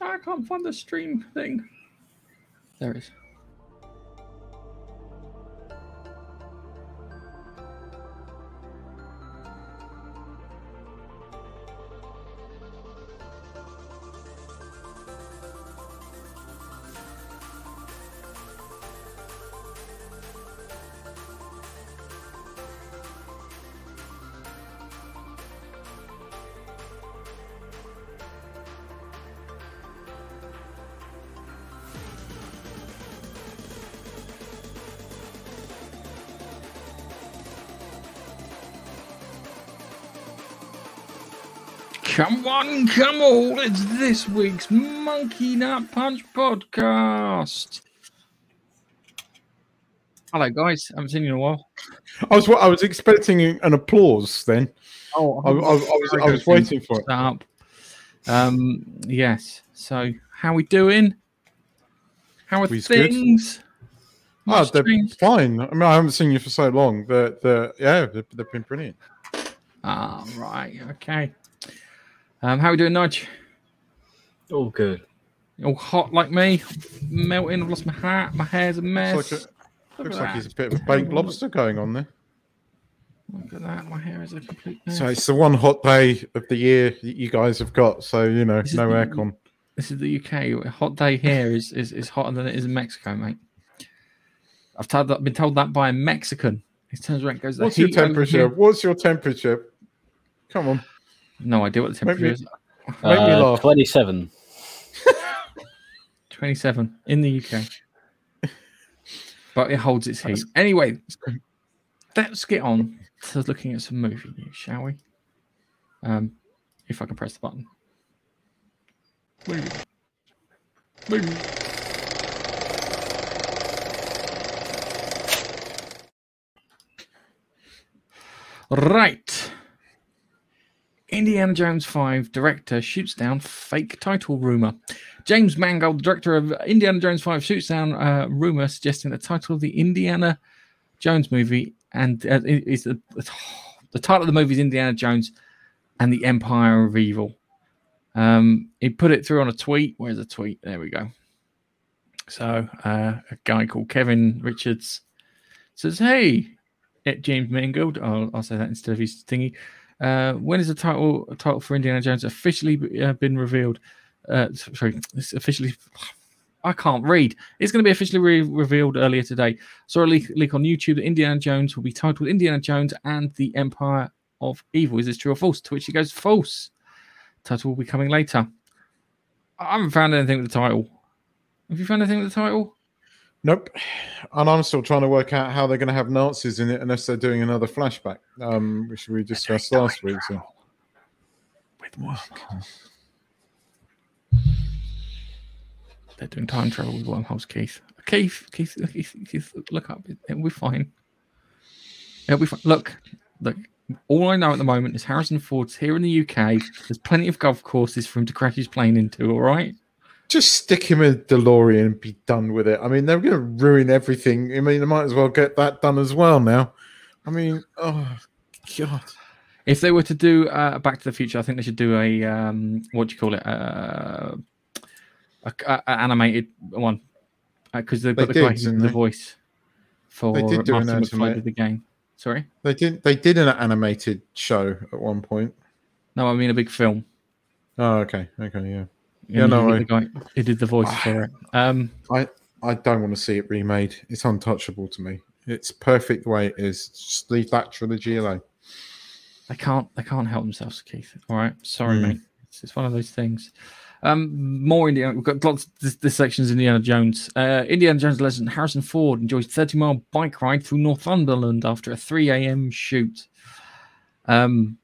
I can't find the stream thing. There is. Come on, come all. It's this week's Monkey Nut Punch podcast. Hello, guys. I haven't seen you in a while. I was I was expecting an applause then. Oh, I, I, I was I was waiting for it. Up. Um, yes. So, how we doing? How are We's things? Oh, they're changed? fine. I mean, I haven't seen you for so long. They're, they're yeah, they've, they've been brilliant. Ah, right. Okay. Um, how are we doing, Nudge? All good. All hot like me? Melting. I've lost my hat. My hair's a mess. Looks like, a, looks like that. he's a bit of a baked lobster going on there. Look at that. My hair is a complete mess. So it's the one hot day of the year that you guys have got. So you know, This no the- aircon. This is the UK. A hot day here is, is, is hotter than it is in Mexico, mate. I've told that, been told that by a Mexican. He turns around and goes, "The What's your temperature? What's your temperature? Come on, No idea what the temperature Maybe- is. make me Uh, laugh. 27. 27 in the UK. But it holds its heat. Anyway, let's get on to looking at some movie news, shall we? Um, if I can press the button. Movie. Movie. Right. Indiana Jones 5 director shoots down fake title rumor. James Mangold, director of Indiana Jones 5, shoots down uh, rumor suggesting the title of the Indiana Jones movie and uh, is the, the title of the movie is Indiana Jones and the Empire of Evil. Um, he put it through on a tweet. Where's the tweet? There we go. So uh, a guy called Kevin Richards says, "Hey, James Mangold, I'll, I'll say that instead of his thingy. Uh, when is the title title for Indiana Jones officially uh, been revealed? Uh, sorry, it's officially. I can't read. It's going to be officially re- revealed earlier today. Saw a leak, leak on YouTube that Indiana Jones will be titled Indiana Jones and the Empire of Evil. Is this true or false? To which he goes, false. Title will be coming later. I haven't found anything with the title. Have you found anything with the title? Nope. And I'm still trying to work out how they're going to have Nazis in it unless they're doing another flashback, um, which we discussed last week. So. With wormholes. They're doing time travel with wormholes, Keith. Keith, Keith, Keith, Keith look up. It- It'll be fine. It'll be fine. Look, look. All I know at the moment is Harrison Ford's here in the UK. There's plenty of golf courses for him to crash his plane into. All right. Just stick him in a DeLorean and be done with it. I mean, they're going to ruin everything. I mean, they might as well get that done as well now. I mean, oh, God. If they were to do uh, Back to the Future, I think they should do a um, what do you call it? Uh, a, a, a animated one because they've got They the guy did, did the they? voice for They did do an McFly the game. Sorry, They did. They did an animated show at one point. no, I mean a big film. Oh, okay, okay, yeah. Yeah, Yeah, no, the I- guy who did the voice for it. Um, I I don't want to see it remade. It's untouchable to me. It's perfect the way it is. Just leave that trilogy alone. they can't they can't help themselves, Keith. All right, sorry, Mm. mate. It's, it's one of those things. Um, more Indiana. We've got lots. This, this section's Indiana Jones. Uh, Indiana Jones legend Harrison Ford enjoys 30 mile bike ride through Northumberland after a 3 a.m. shoot. Um,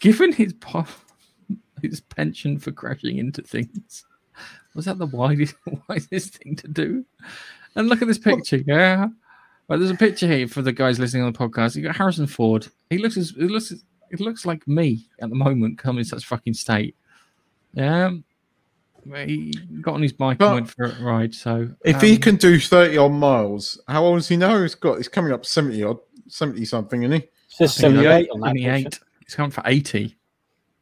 given his po- his penchant for crashing into things, was that the wisest wisest thing to do? And look at this picture, yeah. Well, there's a picture here for the guys listening on the podcast. You got Harrison Ford. He looks as it looks it looks like me at the moment, coming in such fucking state. Yeah, he got on his bike But and went for a ride. So If he um, can do thirty odd miles, how old is he now? He's got. He's coming up seventy odd, seventy something, isn't he? It says I think 78 on that. only picture. eight. He's coming for eighty.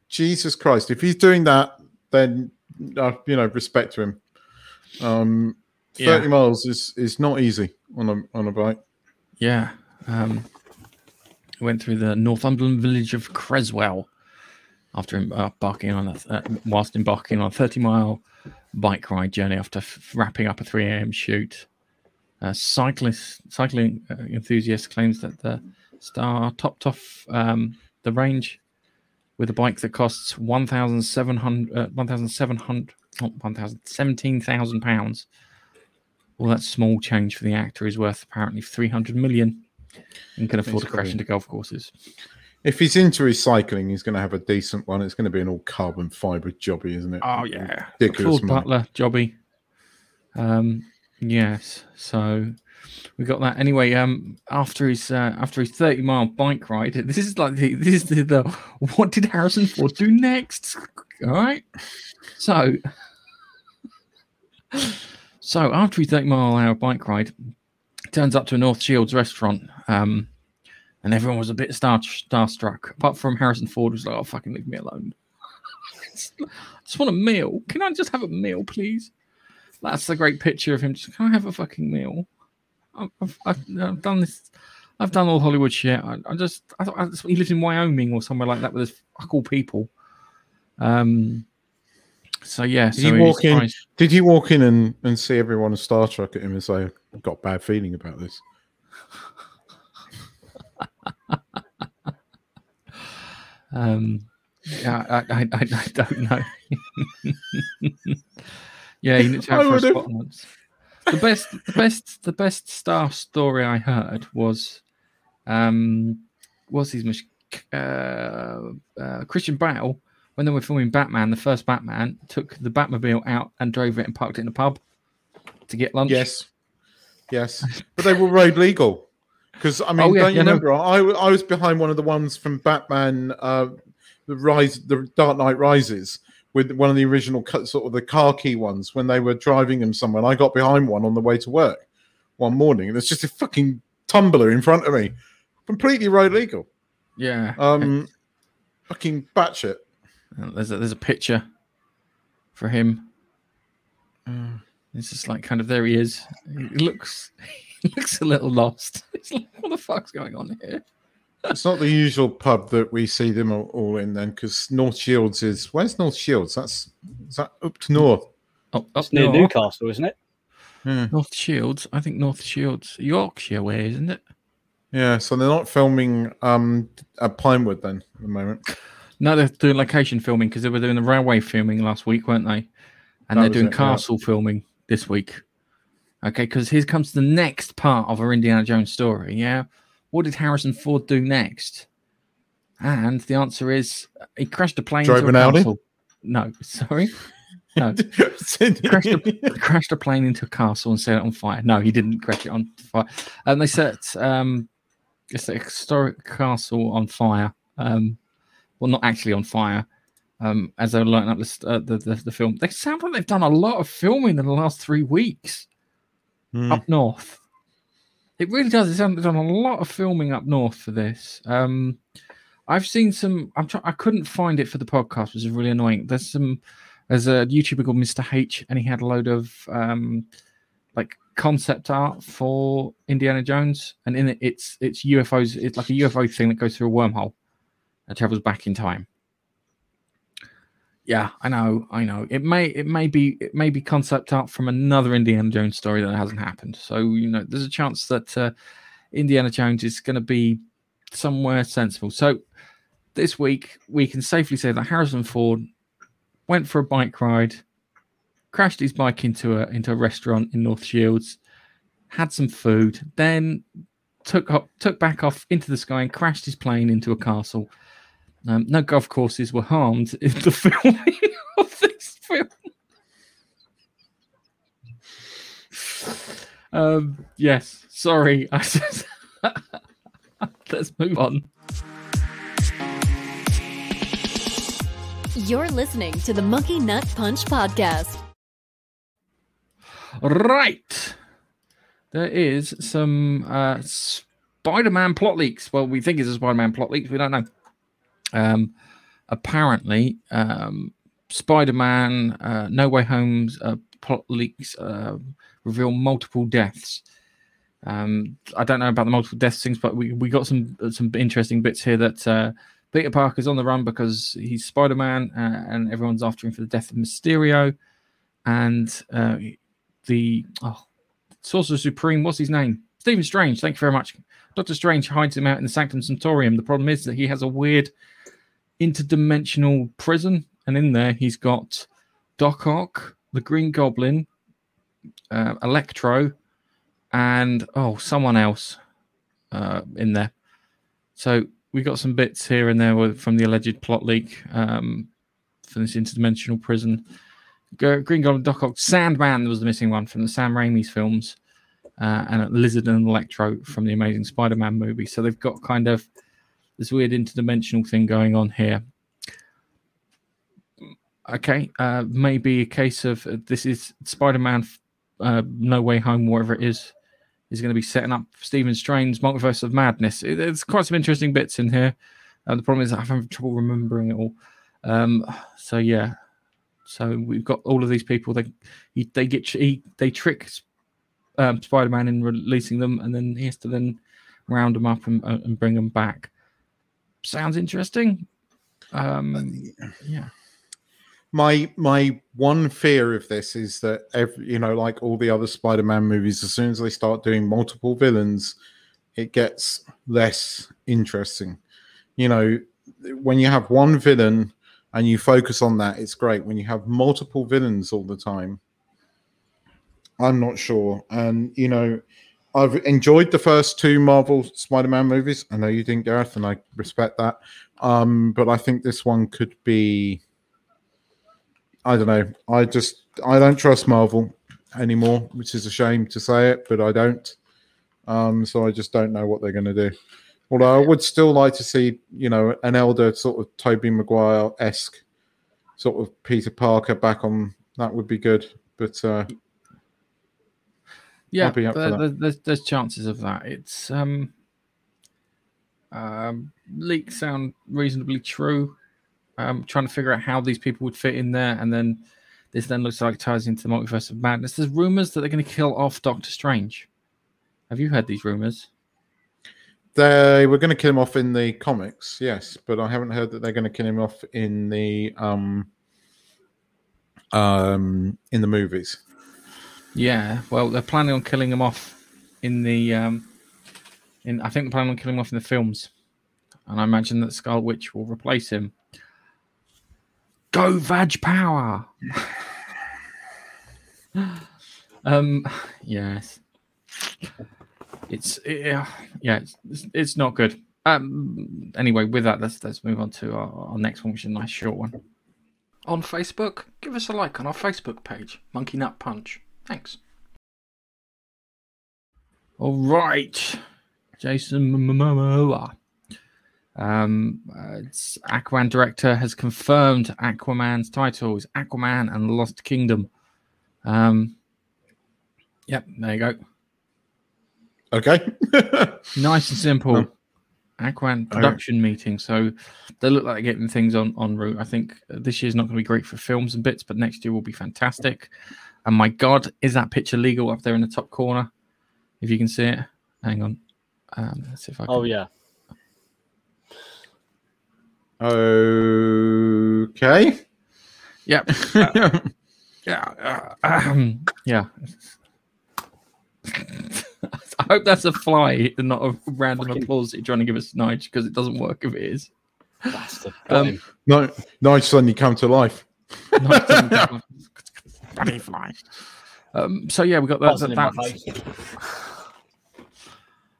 Jesus Christ! If he's doing that, then uh, you know, respect to him. Um, Yeah. thirty miles is is not easy on a on a bike. Yeah. Um, went through the Northumberland village of Cresswell after embarking on a, uh, whilst embarking on a 30 mile bike ride journey after f- wrapping up a 3 a.m. shoot. A cyclist, cycling uh, enthusiast claims that the star topped off um, the range with a bike that costs 1,700, uh, 1,700, not 1,000, 17,000 pounds. Well, that small change for the actor. Is worth apparently 300 million and can afford to crash into golf courses. If he's into recycling, he's going to have a decent one. It's going to be an all carbon fiber jobby, isn't it? Oh yeah, ridiculous. Butler, Jobby. Um, yes. So we got that anyway. Um, after his uh, after his thirty mile bike ride, this is like the this is the, the what did Harrison Ford do next? All right. So so after his thirty mile hour bike ride, turns up to a North Shields restaurant. Um. And everyone was a bit star starstruck, apart from Harrison Ford, was like, "Oh, fucking leave me alone." I just want a meal. Can I just have a meal, please? That's the great picture of him. Just can I have a fucking meal? I've, I've, done this. I've done all Hollywood shit. I, I just, I thought I just, he lives in Wyoming or somewhere like that with his fuck all people. Um. So yeah. Did so he walk in? Did he walk in and, and see everyone Star Trek at him and say, "I've got a bad feeling about this"? Um, yeah, I, I, I, I don't know. yeah, he I out for a spot once. The best, the best, the best star story I heard was, um, was his uh, uh, Christian Bale when they were filming Batman, the first Batman, took the Batmobile out and drove it and parked it in a pub to get lunch. Yes, yes, but they were road legal. Because I mean, Oh, yeah, don't you yeah, no. remember? I, w- I was behind one of the ones from Batman, uh, the Rise, the Dark Knight Rises, with one of the original cut, sort of the car key ones when they were driving them somewhere. And I got behind one on the way to work one morning, and there's just a fucking tumbler in front of me, completely road legal. yeah. Um, fucking batshit. Uh, There's a, there's a picture for him. Uh, It's just like kind of there he is. He looks he looks a little lost. It's like what the fuck's going on here? It's not the usual pub that we see them all, all in then, because North Shields is where's North Shields? That's is that up to north? Oh, up It's near north, Newcastle, isn't it? Yeah. North Shields. I think North Shields, Yorkshire way, isn't it? Yeah, so they're not filming um at Pinewood then at the moment. No, they're doing location filming because they were doing the railway filming last week, weren't they? And That they're doing it, yeah. castle filming this week. Okay, because here comes the next part of our Indiana Jones story. Yeah, what did Harrison Ford do next? And the answer is he crashed a plane Drove into an a Audi? castle. No, sorry. No. crashed, a, crashed a plane into a castle and set it on fire. No, he didn't crash it on fire. And they set um, it's a historic castle on fire. Um, well, not actually on fire. Um, as they were lighting up this, uh, the, the the film, they sound like they've done a lot of filming in the last three weeks Hmm. up north. It really does. It sounds they've done a lot of filming up north for this. Um, I've seen some. I'm trying. I couldn't find it for the podcast, which is really annoying. There's some. There's a YouTuber called Mr. H, and he had a load of um, like concept art for Indiana Jones, and in it, it's it's UFOs. It's like a UFO thing that goes through a wormhole and travels back in time. Yeah, I know, I know. It may it may be it may be concept art from another Indiana Jones story that hasn't happened. So you know, there's a chance that uh, Indiana Jones is going to be somewhere sensible. So this week we can safely say that Harrison Ford went for a bike ride, crashed his bike into a into a restaurant in North Shields, had some food, then took up, took back off into the sky and crashed his plane into a castle. Um, no golf courses were harmed in the filming of this film. Um, yes, sorry. Let's move on. You're listening to the Monkey Nut Punch podcast. Right. There is some uh, Spider-Man plot leaks. Well, we think it's a Spider-Man plot leaks. We don't know. Um, apparently, um, Spider-Man, uh, No Way Home's uh, plot leaks uh, reveal multiple deaths. Um, I don't know about the multiple deaths things, but we, we got some some interesting bits here that uh, Peter Parker's on the run because he's Spider-Man uh, and everyone's after him for the death of Mysterio, and uh, the oh, Sorcerer Supreme. What's his name? Stephen Strange. Thank you very much. Doctor Strange hides him out in the Sanctum Sanctorium. The problem is that he has a weird interdimensional prison, and in there he's got Doc Ock, the Green Goblin, uh, Electro, and oh, someone else uh, in there. So we got some bits here and there from the alleged plot leak um, for this interdimensional prison. Green Goblin, Doc Ock, Sandman was the missing one from the Sam Raimi's films, uh, and Lizard and Electro from the Amazing Spider-Man movie. So they've got kind of this weird interdimensional thing going on here. Okay, uh, maybe a case of uh, this is Spider-Man, uh, No Way Home, whatever it is, is going to be setting up Stephen Strange's Multiverse of Madness. It, there's quite some interesting bits in here. Uh, the problem is I'm having trouble remembering it all. Um, so yeah, so we've got all of these people. They they get he, they trick um, Spider-Man in releasing them, and then he has to then round them up and, uh, and bring them back. Sounds interesting. Um, yeah. my my one fear of this is that every you know like all the other spider-man movies as soon as they start doing multiple villains it gets less interesting you know when you have one villain and you focus on that it's great when you have multiple villains all the time i'm not sure and you know i've enjoyed the first two marvel spider-man movies i know you didn't gareth and i respect that um but i think this one could be I don't know. I just I don't trust Marvel anymore, which is a shame to say it, but I don't. Um, so I just don't know what they're going to do. Although I would still like to see, you know, an elder sort of Tobey Maguire esque sort of Peter Parker back on. That would be good. But uh, Yeah, I'll be up for there- there's, there's chances of that. It's um, um, leaks sound reasonably true. Um, trying to figure out how these people would fit in there, and then this then looks like ties into the multiverse of madness. There's rumors that they're going to kill off Doctor Strange. Have you heard these rumors? they were going to kill him off in the comics, yes, but I haven't heard that they're going to kill him off in the um um in the movies. Yeah, well, they're planning on killing him off in the um, in I think they're planning on killing him off in the films, and I imagine that Scarlet Witch will replace him. Go Vag Power. um, yes, it's yeah, yeah, it's, it's not good. Um, anyway, with that, let's let's move on to our, our next one, which is a nice short one. On Facebook, give us a like on our Facebook page, Monkey Nut Punch. Thanks. All right, Jason Momoa. Um, uh, Aquaman director has confirmed Aquaman's title is Aquaman and the Lost Kingdom. Um, yep, there you go. Okay. Nice and simple. Oh. Aquaman production meeting. So they look like they're getting things on on route. I think this year's not going to be great for films and bits, but next year will be fantastic. And my God, is that picture legal up there in the top corner? If you can see it, hang on. Um, let's see if I can. Oh yeah. okay. Yep. Uh, yeah. uh, um, yeah. I hope that's a fly and not a random Fucking- applause that you're trying to give us, Nige, because it doesn't work if it is. Bastard. Um, no, nice suddenly come to life. Not some- bloody fly. Um, so yeah, we got that. That, that-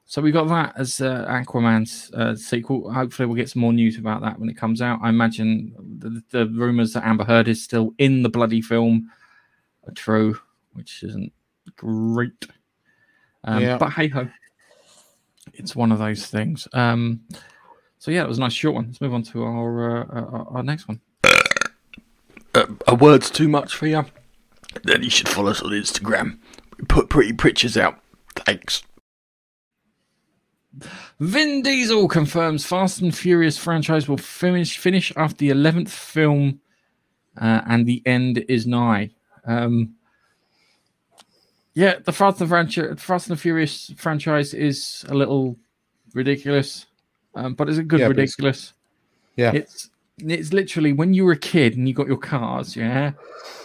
so we got that as uh, Aquaman's uh, sequel. Hopefully, we'll get some more news about that when it comes out. I imagine the, the rumors that Amber Heard is still in the bloody film are true, which isn't great. Um, Yeah. But hey ho, it's one of those things. Um, so yeah, it was a nice short one. Let's move on to our uh, our, our next one. Uh, a word's too much for you? Then you should follow us on Instagram. We put pretty pictures out. Thanks. Vin Diesel confirms Fast and Furious franchise will finish finish after the eleventh film uh, and the end is nigh. Um, yeah, the Fast and, franchise, Fast and the Furious franchise is a little ridiculous, um, but it's a good Yeah, but it's- ridiculous. Yeah. It's it's literally when you were a kid and you got your cars, yeah,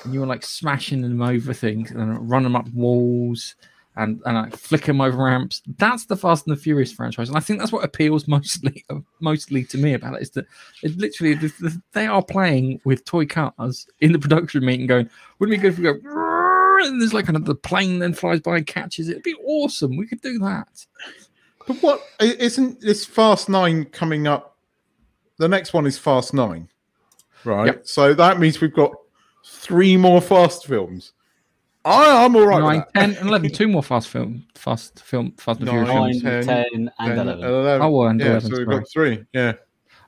and you were like smashing them over things and running them up walls and and like flick them over ramps. That's the Fast and the Furious franchise, and I think that's what appeals mostly mostly to me about it is that it's literally the, the, they are playing with toy cars in the production meeting, going, "Wouldn't it be good if we go?" And there's like another plane then flies by and catches it. It'd be awesome. We could do that. But what isn't this Fast Nine coming up? The next one is Fast Nine, right? Yep. So that means we've got three more Fast films. I, I'm all right. Nine, with that. 10, and 11. Two more fast film, fast film, fast and furious Nine, films. 9, 10, 10, and 10, 11. 11. Oh, and yeah, 11, so we've sorry. got three. Yeah.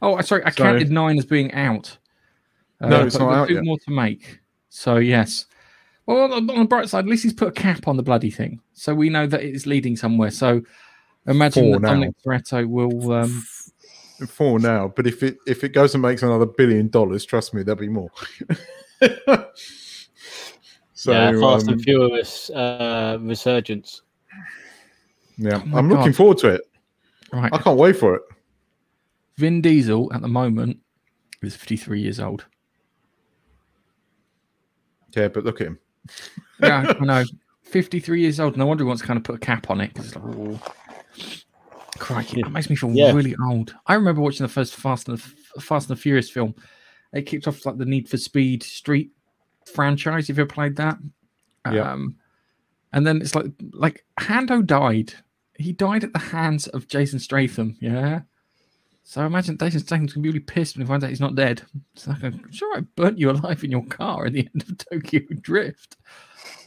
Oh, sorry, I So- counted nine as being out. No, it's not we've got out two yet. more to make. So yes. Well, on the, on the bright side, at least he's put a cap on the bloody thing, so we know that it's leading somewhere. So imagine Four that now. Dominic Toretto will. Um, Four now, but if it if it goes and makes another billion dollars, trust me, there'll be more. so yeah, Fast um, and Furious uh, resurgence. yeah, Oh I'm God. looking forward to it. right, I can't wait for it. Vin Diesel at the moment is 53 years old. Yeah, but look at him. Yeah, I know. 53 years old. No wonder he wants to kind of put a cap on it. 'cause it's like, oh, crikey, that makes me feel Yeah. really old. I remember watching the first Fast and the Fast and the Furious film. It kicked off like the Need for Speed Street franchise. If you ever played that, Yeah. um, and then it's like like Hando died. He died at the hands of Jason Statham. Yeah. So I imagine Jason Statham's gonna be really pissed when he finds out he's not dead. It's like, I'm sure I burnt you alive in your car at the end of Tokyo Drift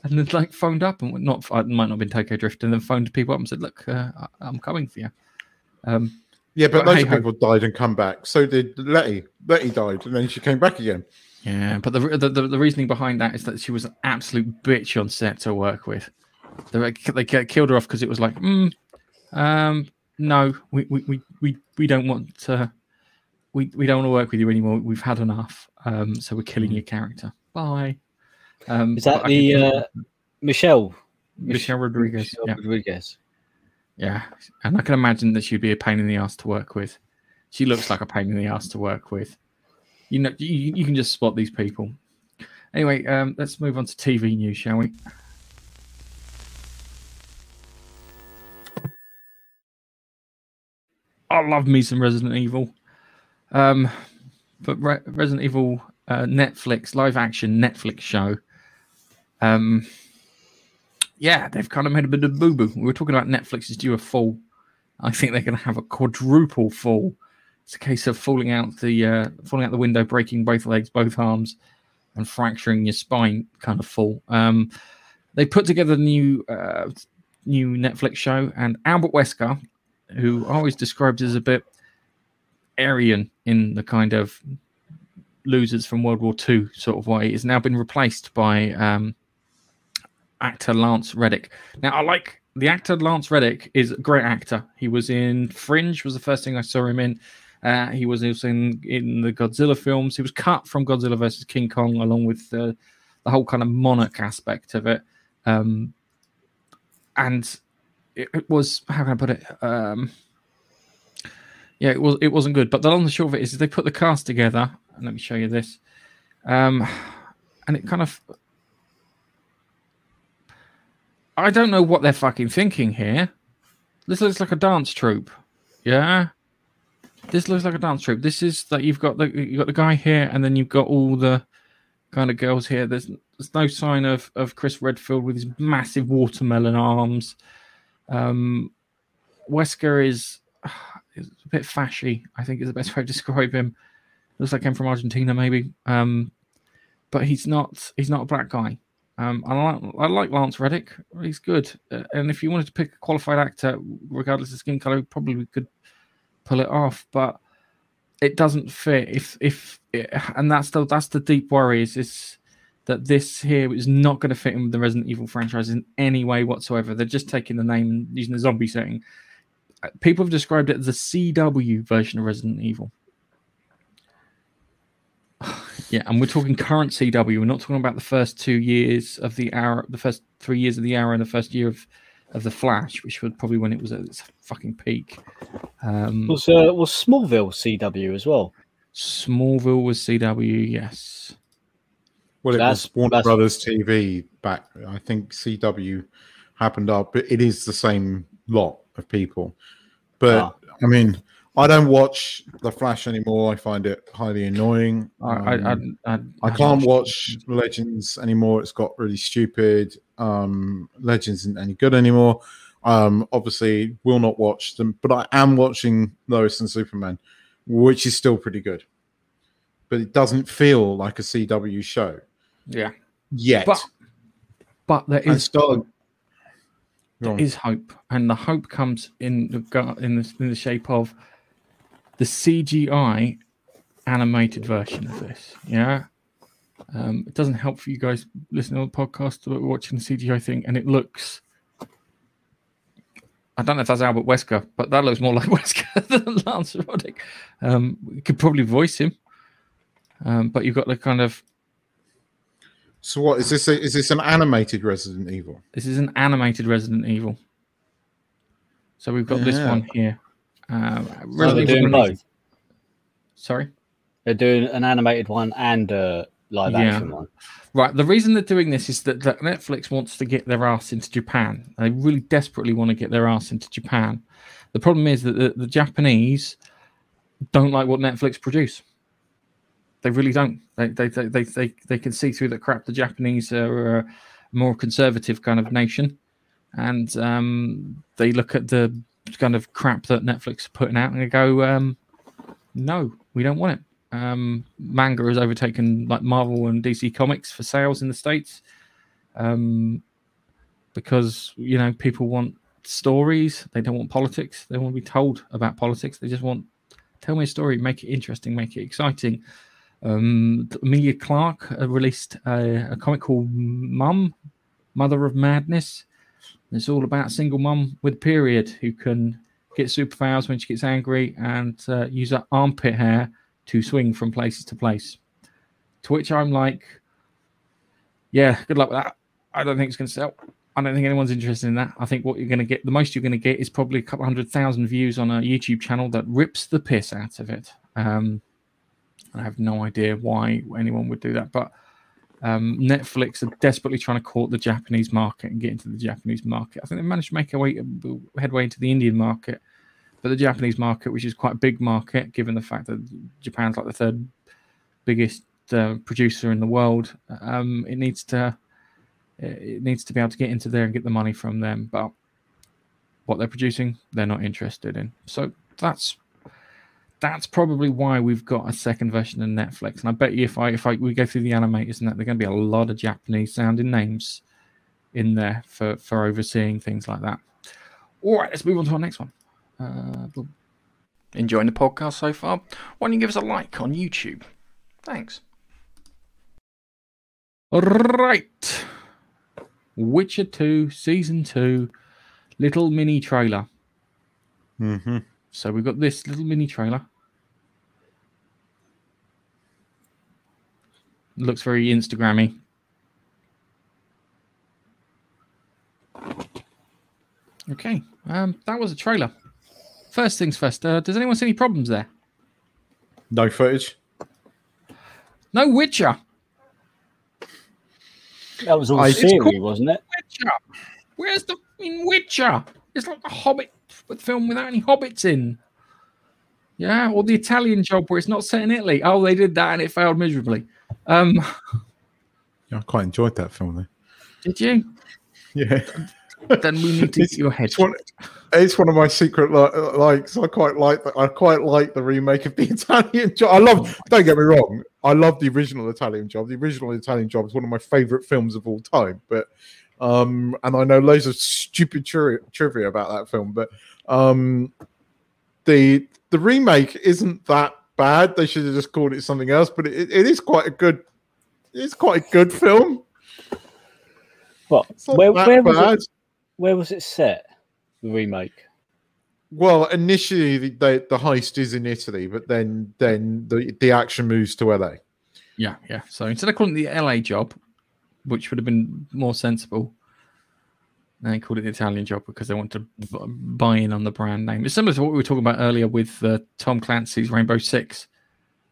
and then like phoned up and not it might not have been Tokyo Drift and then phoned people up and said, "Look, uh, I'm coming for you." Um, Yeah, but But loads hey of people died and come back. So did Letty. Letty died, and then she came back again. yeah, but the, the the the reasoning behind that is that she was an absolute bitch on set to work with. They they killed her off because it was like, mm, um, no, we we, we, we we don't want to. We, we don't want to work with you anymore. We've had enough. Um, so we're killing your character. Bye. Um, Is that the uh, Michelle? Michelle Rodriguez? Michelle yeah. Rodriguez. Yeah, and I can imagine that she'd be a pain in the ass to work with. She looks like a pain in the ass to work with. You know, you, you can just spot these people. Anyway, um, let's move on to TV news, shall we? I love me some Resident Evil. Um, but Re- Resident Evil uh, Netflix live action Netflix show. Um, yeah, they've kind of made a bit of boo boo. We were talking about Netflix is due a fall. I think they're going to have a quadruple fall. It's a case of falling out the uh, falling out the window, breaking both legs, both arms, and fracturing your spine. Kind of fall. Um, they put together a new uh, new Netflix show, and Albert Wesker, who I always described as a bit Aryan in the kind of losers from World War II sort of way, has now been replaced by um, actor Lance Reddick. Now, I like the actor Lance Reddick is a great actor. He was in Fringe, was the first thing I saw him in. Uh, he was also in, in the Godzilla films. He was cut from Godzilla versus King Kong, along with uh, the whole kind of monarch aspect of it. Um, and it, it was how can I put it? Um, yeah, it was it wasn't good. But the long and short of it is, they put the cast together. And let me show you this. Um, and it kind of I don't know what they're fucking thinking here. This looks like a dance troupe. Yeah. This looks like a dance troupe. This is that you've got the you got the guy here, and then you've got all the kind of girls here. There's there's no sign of of Chris Redfield with his massive watermelon arms. Um, Wesker is, is a bit fashy. I think is the best way to describe him. Looks like him from Argentina, maybe. Um, but he's not. He's not a black guy. Um, I like I like Lance Reddick. He's good. Uh, and if you wanted to pick a qualified actor, regardless of skin color, probably could pull it off. But it doesn't fit. If if and that's the that's the deep worry is is that this here is not going to fit in with the Resident Evil franchise in any way whatsoever. They're just taking the name and using the zombie setting. Uh, People have described it as the CW version of Resident Evil. Yeah, and we're talking current CW. We're not talking about the first two years of the Arrow, the first three years of the Arrow, and the first year of of the Flash, which was probably when it was at its fucking peak. Um, Was uh, was Smallville CW as well? Smallville was CW, yes. Well, it That's- was Warner that's- Brothers TV back. I think CW happened up, but it is the same lot of people. But Ah. I mean, I don't watch The Flash anymore. I find it highly annoying. I, I, I, Um, I, I can't watch Legends anymore. It's got really stupid. Um, Legends isn't any good anymore. Um, obviously, will not watch them, but I am watching Lois and Superman, which is still pretty good. But it doesn't feel like a CW show Yeah, yet. but but there is still- there is hope, and the hope comes in the in the, in the shape of the CGI animated version of this. Yeah, um, it doesn't help for you guys listening to the podcast or watching the CGI thing, and it looks. I don't know if that's Albert Wesker, but that looks more like Wesker than Lance Roddick. Um, you could probably voice him, um, but you've got the kind of So what is this? A, is this an animated Resident Evil? This is an animated Resident Evil. So we've got this one here. Um, So they're doing Evil- both. Sorry. They're doing an animated one and a live Yeah. action one. Right. The reason they're doing this is that, that Netflix wants to get their ass into Japan. They really desperately want to get their ass into Japan. The problem is that the, the Japanese don't like what Netflix produce. They really don't. They they, they, they, they, they can see through the crap. The Japanese are a more conservative kind of nation, and um, they look at the kind of crap that Netflix are putting out and they go, um, "No, we don't want it." um, manga has overtaken like Marvel and DC Comics for sales in the states, um, because you know people want stories. They don't want politics. They want to be told about politics. They just want tell me a story, make it interesting, make it exciting. Um, Emilia Clarke uh, released a, a comic called Mum, Mother of Madness. It's all about a single mum with period who can get superpowers when she gets angry and uh, use her armpit hair to swing from place to place. To which I'm like, yeah, good luck with that. I don't think it's going to sell. I don't think anyone's interested in that. I think what you're going to get, the most you're going to get is probably a couple hundred thousand views on a YouTube channel that rips the piss out of it. Um, I have no idea why anyone would do that, but um, Netflix are desperately trying to court the Japanese market and get into the Japanese market. I think they managed to make a way, headway into the Indian market, but the Japanese market, which is quite a big market, given the fact that Japan's like the third biggest uh, producer in the world, um, it needs to it needs to be able to get into there and get the money from them. But what they're producing, they're not interested in. So that's that's probably why we've got a second version of Netflix. And I bet you if I if I we go through the animators and that, they're going to be a lot of Japanese sounding names in there for for overseeing things like that. All right, let's move on to our next one. Uh. Enjoying the podcast so far? Why don't you give us a like on YouTube? Thanks. Right. Witcher 2 Season 2 little mini trailer. Mm-hmm. So we've got this little mini trailer. Looks very Instagrammy. Okay, um, that was a trailer. First things first. Uh, does anyone see any problems there? No footage. No Witcher. That was all I- Siri, it's cool. wasn't it? Witcher. Where's the in Witcher? It's like a Hobbit film without any hobbits in. Yeah, or the Italian job where it's not set in Italy. Oh, they did that and it failed miserably. Um, Yeah, I quite enjoyed that film though. did you? Yeah. Then we need to It's- get your head. It's one, it's one of my secret li- likes. I quite like that. I quite like the remake of the Italian Job. I love. Don't get me wrong. I love the original Italian Job. The original Italian Job is one of my favorite films of all time. But um, and I know loads of stupid tri- trivia about that film. But um, the the remake isn't that bad. They should have just called it something else. But it, it is quite a good. It's quite a good film. What? Where, where was it? Where was it set? The remake. Well, initially the, the the heist is in Italy, but then then the the action moves to LA. Yeah, yeah. So instead of calling it the LA job, which would have been more sensible, they called it the Italian job because they want to b- buy in on the brand name. It's similar to what we were talking about earlier with uh, Tom Clancy's Rainbow Six.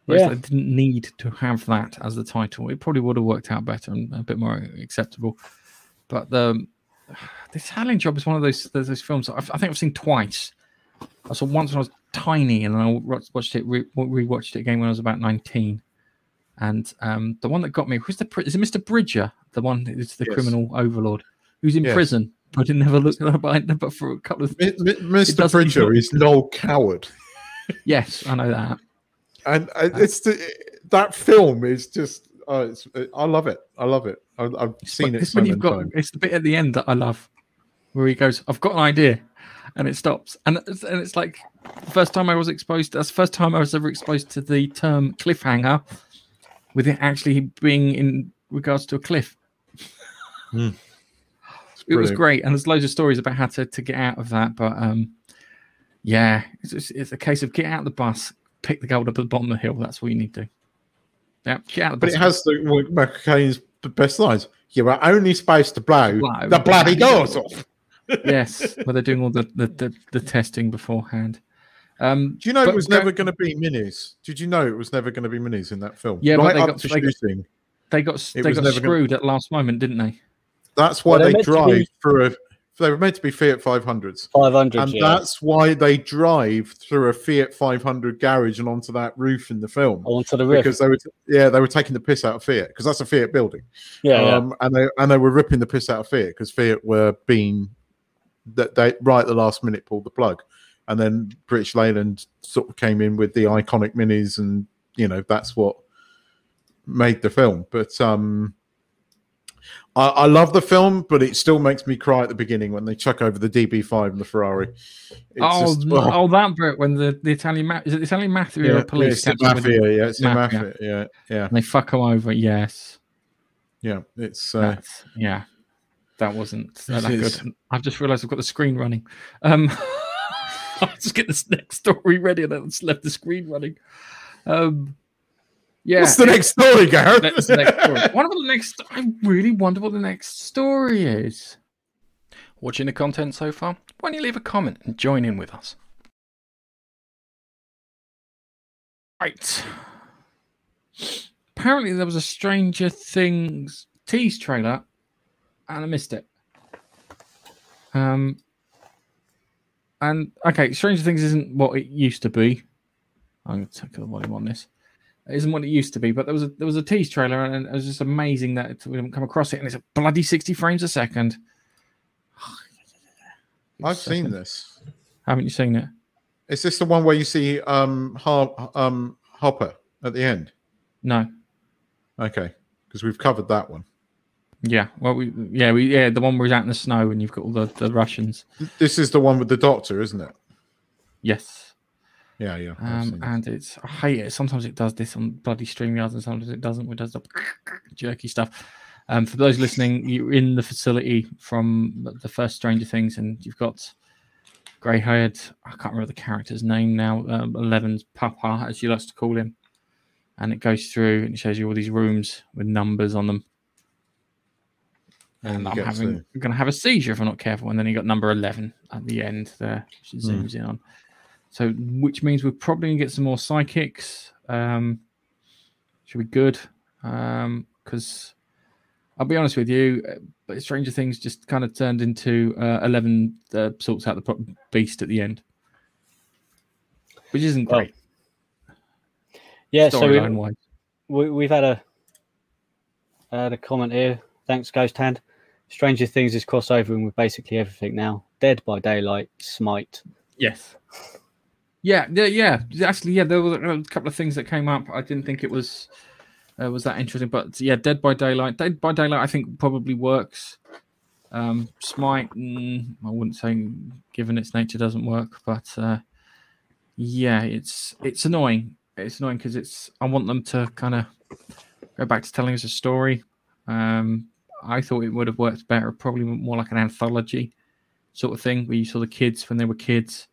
Whereas Yeah. they didn't need to have that as the title. It probably would have worked out better and a bit more acceptable. But the, the Italian job is one of those those, those films I've, I think I've seen twice. I saw once when I was tiny, and then I watched it re- rewatched it again when I was about nineteen. And um, the one that got me who's the is it Mr. Bridger, the one who's the Yes. criminal overlord who's in Yes. prison, but he never looked behind them, but for a couple of Mi- mi- Mr. Bridger look- is Noël Coward, yes, I know that. and uh, it's the, that film is just. Uh, it's, I love it. I love it. I, I've seen it It's so when you've got times. it's the bit at the end that I love, where he goes, "I've got an idea," and it stops, and it's, and it's like the first time I was exposed. That's the first time I was ever exposed to the term cliffhanger, with it actually being in regards to a cliff. Hmm. It was great, and there's loads of stories about how to, to get out of that. But um, yeah, it's, just, it's a case of get out of the bus, pick the gold up at the bottom of the hill. That's what you need to. do. Yeah, get out of the But bus. it has the well, Michael Caine's best lines. You were only supposed to blow Blow the bloody doors off. yes, where they're doing all the the, the, the testing beforehand. Um, Do you know it was go- never going to be minis? Did you know it was never going to be minis in that film? Yeah, but they up got- to they got- shooting. they got they got never gonna- screwed at last moment, didn't they? That's why Well, they drive be- through a. They were meant to be Fiat 500s, 500. and yeah. that's why they drive through a Fiat 500 garage and onto that roof in the film onto the roof. because they were, yeah, they were taking the piss out of Fiat because that's a Fiat building. yeah, yeah. um, and they and they were ripping the piss out of Fiat because Fiat were being that they right at the last minute pulled the plug, and then British Leyland sort of came in with the iconic minis, and you know that's what made the film. But um, I, I love the film, but it still makes me cry at the beginning when they chuck over the DB5 and the Ferrari. It's oh, just- n- oh, that bit when the, the Italian ma- is it the Italian mafia yeah, or police it's the catch up with them mafia, yeah, it's Mafia. mafia, yeah, yeah, and they fuck them over? Yes, yeah. It's uh, That's- yeah, that wasn't that, that It is. good. I've just realised I've got the screen running. Um, I'll just get this next story ready and then just left the screen running. Um, yeah, what's the next story, Gareth? That's the next story. Wonder what the next. I really wonder what the next story is. Watching the content so far? Why don't you leave a comment and join in with us? Right. Apparently, there was a Stranger Things tease trailer, and I missed it. Um. And okay, Stranger Things isn't what it used to be. I'm going to take the volume on this. It isn't what it used to be, but there was a there was a tease trailer, and it was just amazing that we didn't come across it, and it's a bloody sixty frames a second. I've seen this. Haven't you seen it? Is this the one where you see um, Har- um Hopper at the end? No. Okay, because we've covered that one. Yeah. Well, we yeah we yeah the one where he's out in the snow and you've got all the, the Russians. This is the one with the doctor, isn't it? Yes. Yeah, yeah. Um, and it's I hate it. Sometimes it does this on bloody StreamYards, and sometimes it doesn't. It does the jerky stuff. Um, for those listening, you're in the facility from the first Stranger Things, and you've got grey-haired. I can't remember the character's name now. Um, Eleven's Papa, as she likes to call him, and it goes through and it shows you all these rooms with numbers on them. And And I'm having going to have a seizure if I'm not careful. And then you got number eleven at the end there, which it Hmm. zooms in on. So, which means we're probably going to get some more psychics. Um, should be good. Um, because I'll be honest with you, uh, but Stranger Things just kind of turned into uh, eleven uh, sorts out the beast at the end, which isn't Well, great yeah, so we, we, we've had a had a comment here. Thanks, Ghost Hand. Stranger Things is crossover with basically everything now. Dead by Daylight, Smite. Yes. Yeah, yeah, yeah. Actually, yeah, there were a couple of things that came up. I didn't think it was uh, was that interesting, but yeah, Dead by Daylight. Dead by Daylight, I think probably works. Um, Smite, mm, I wouldn't say, given its nature, doesn't work, but uh, yeah, it's it's annoying. It's annoying because it's. I want them to kind of go back to telling us a story. Um, I thought it would have worked better, probably more like an anthology sort of thing, where you saw the kids when they were kids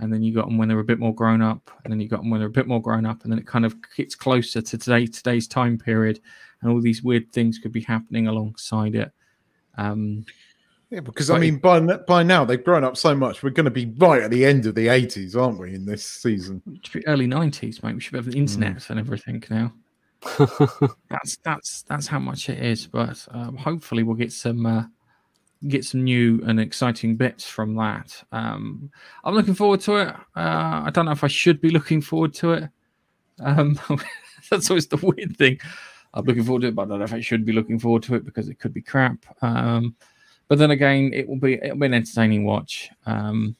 and then you got them when they're a bit more grown up, and then you got them when they're a bit more grown up, and then it kind of gets closer to today today's time period, and all these weird things could be happening alongside it. Um, Yeah, because I it- mean, by by now they've grown up so much. We're going to be right at the end of the eighties, aren't we? In this season, it should be early nineties, mate. We should have the internet and everything now. that's that's that's how much it is. But um, hopefully, we'll get some uh, get some new and exciting bits from that. Um, I'm looking forward to it. Uh, I don't know if I should be looking forward to it. Um, that's always the weird thing. I'm looking forward to it, but I don't know if I should be looking forward to it because it could be crap. Um, but then again, it will be it'll be an entertaining watch. Um,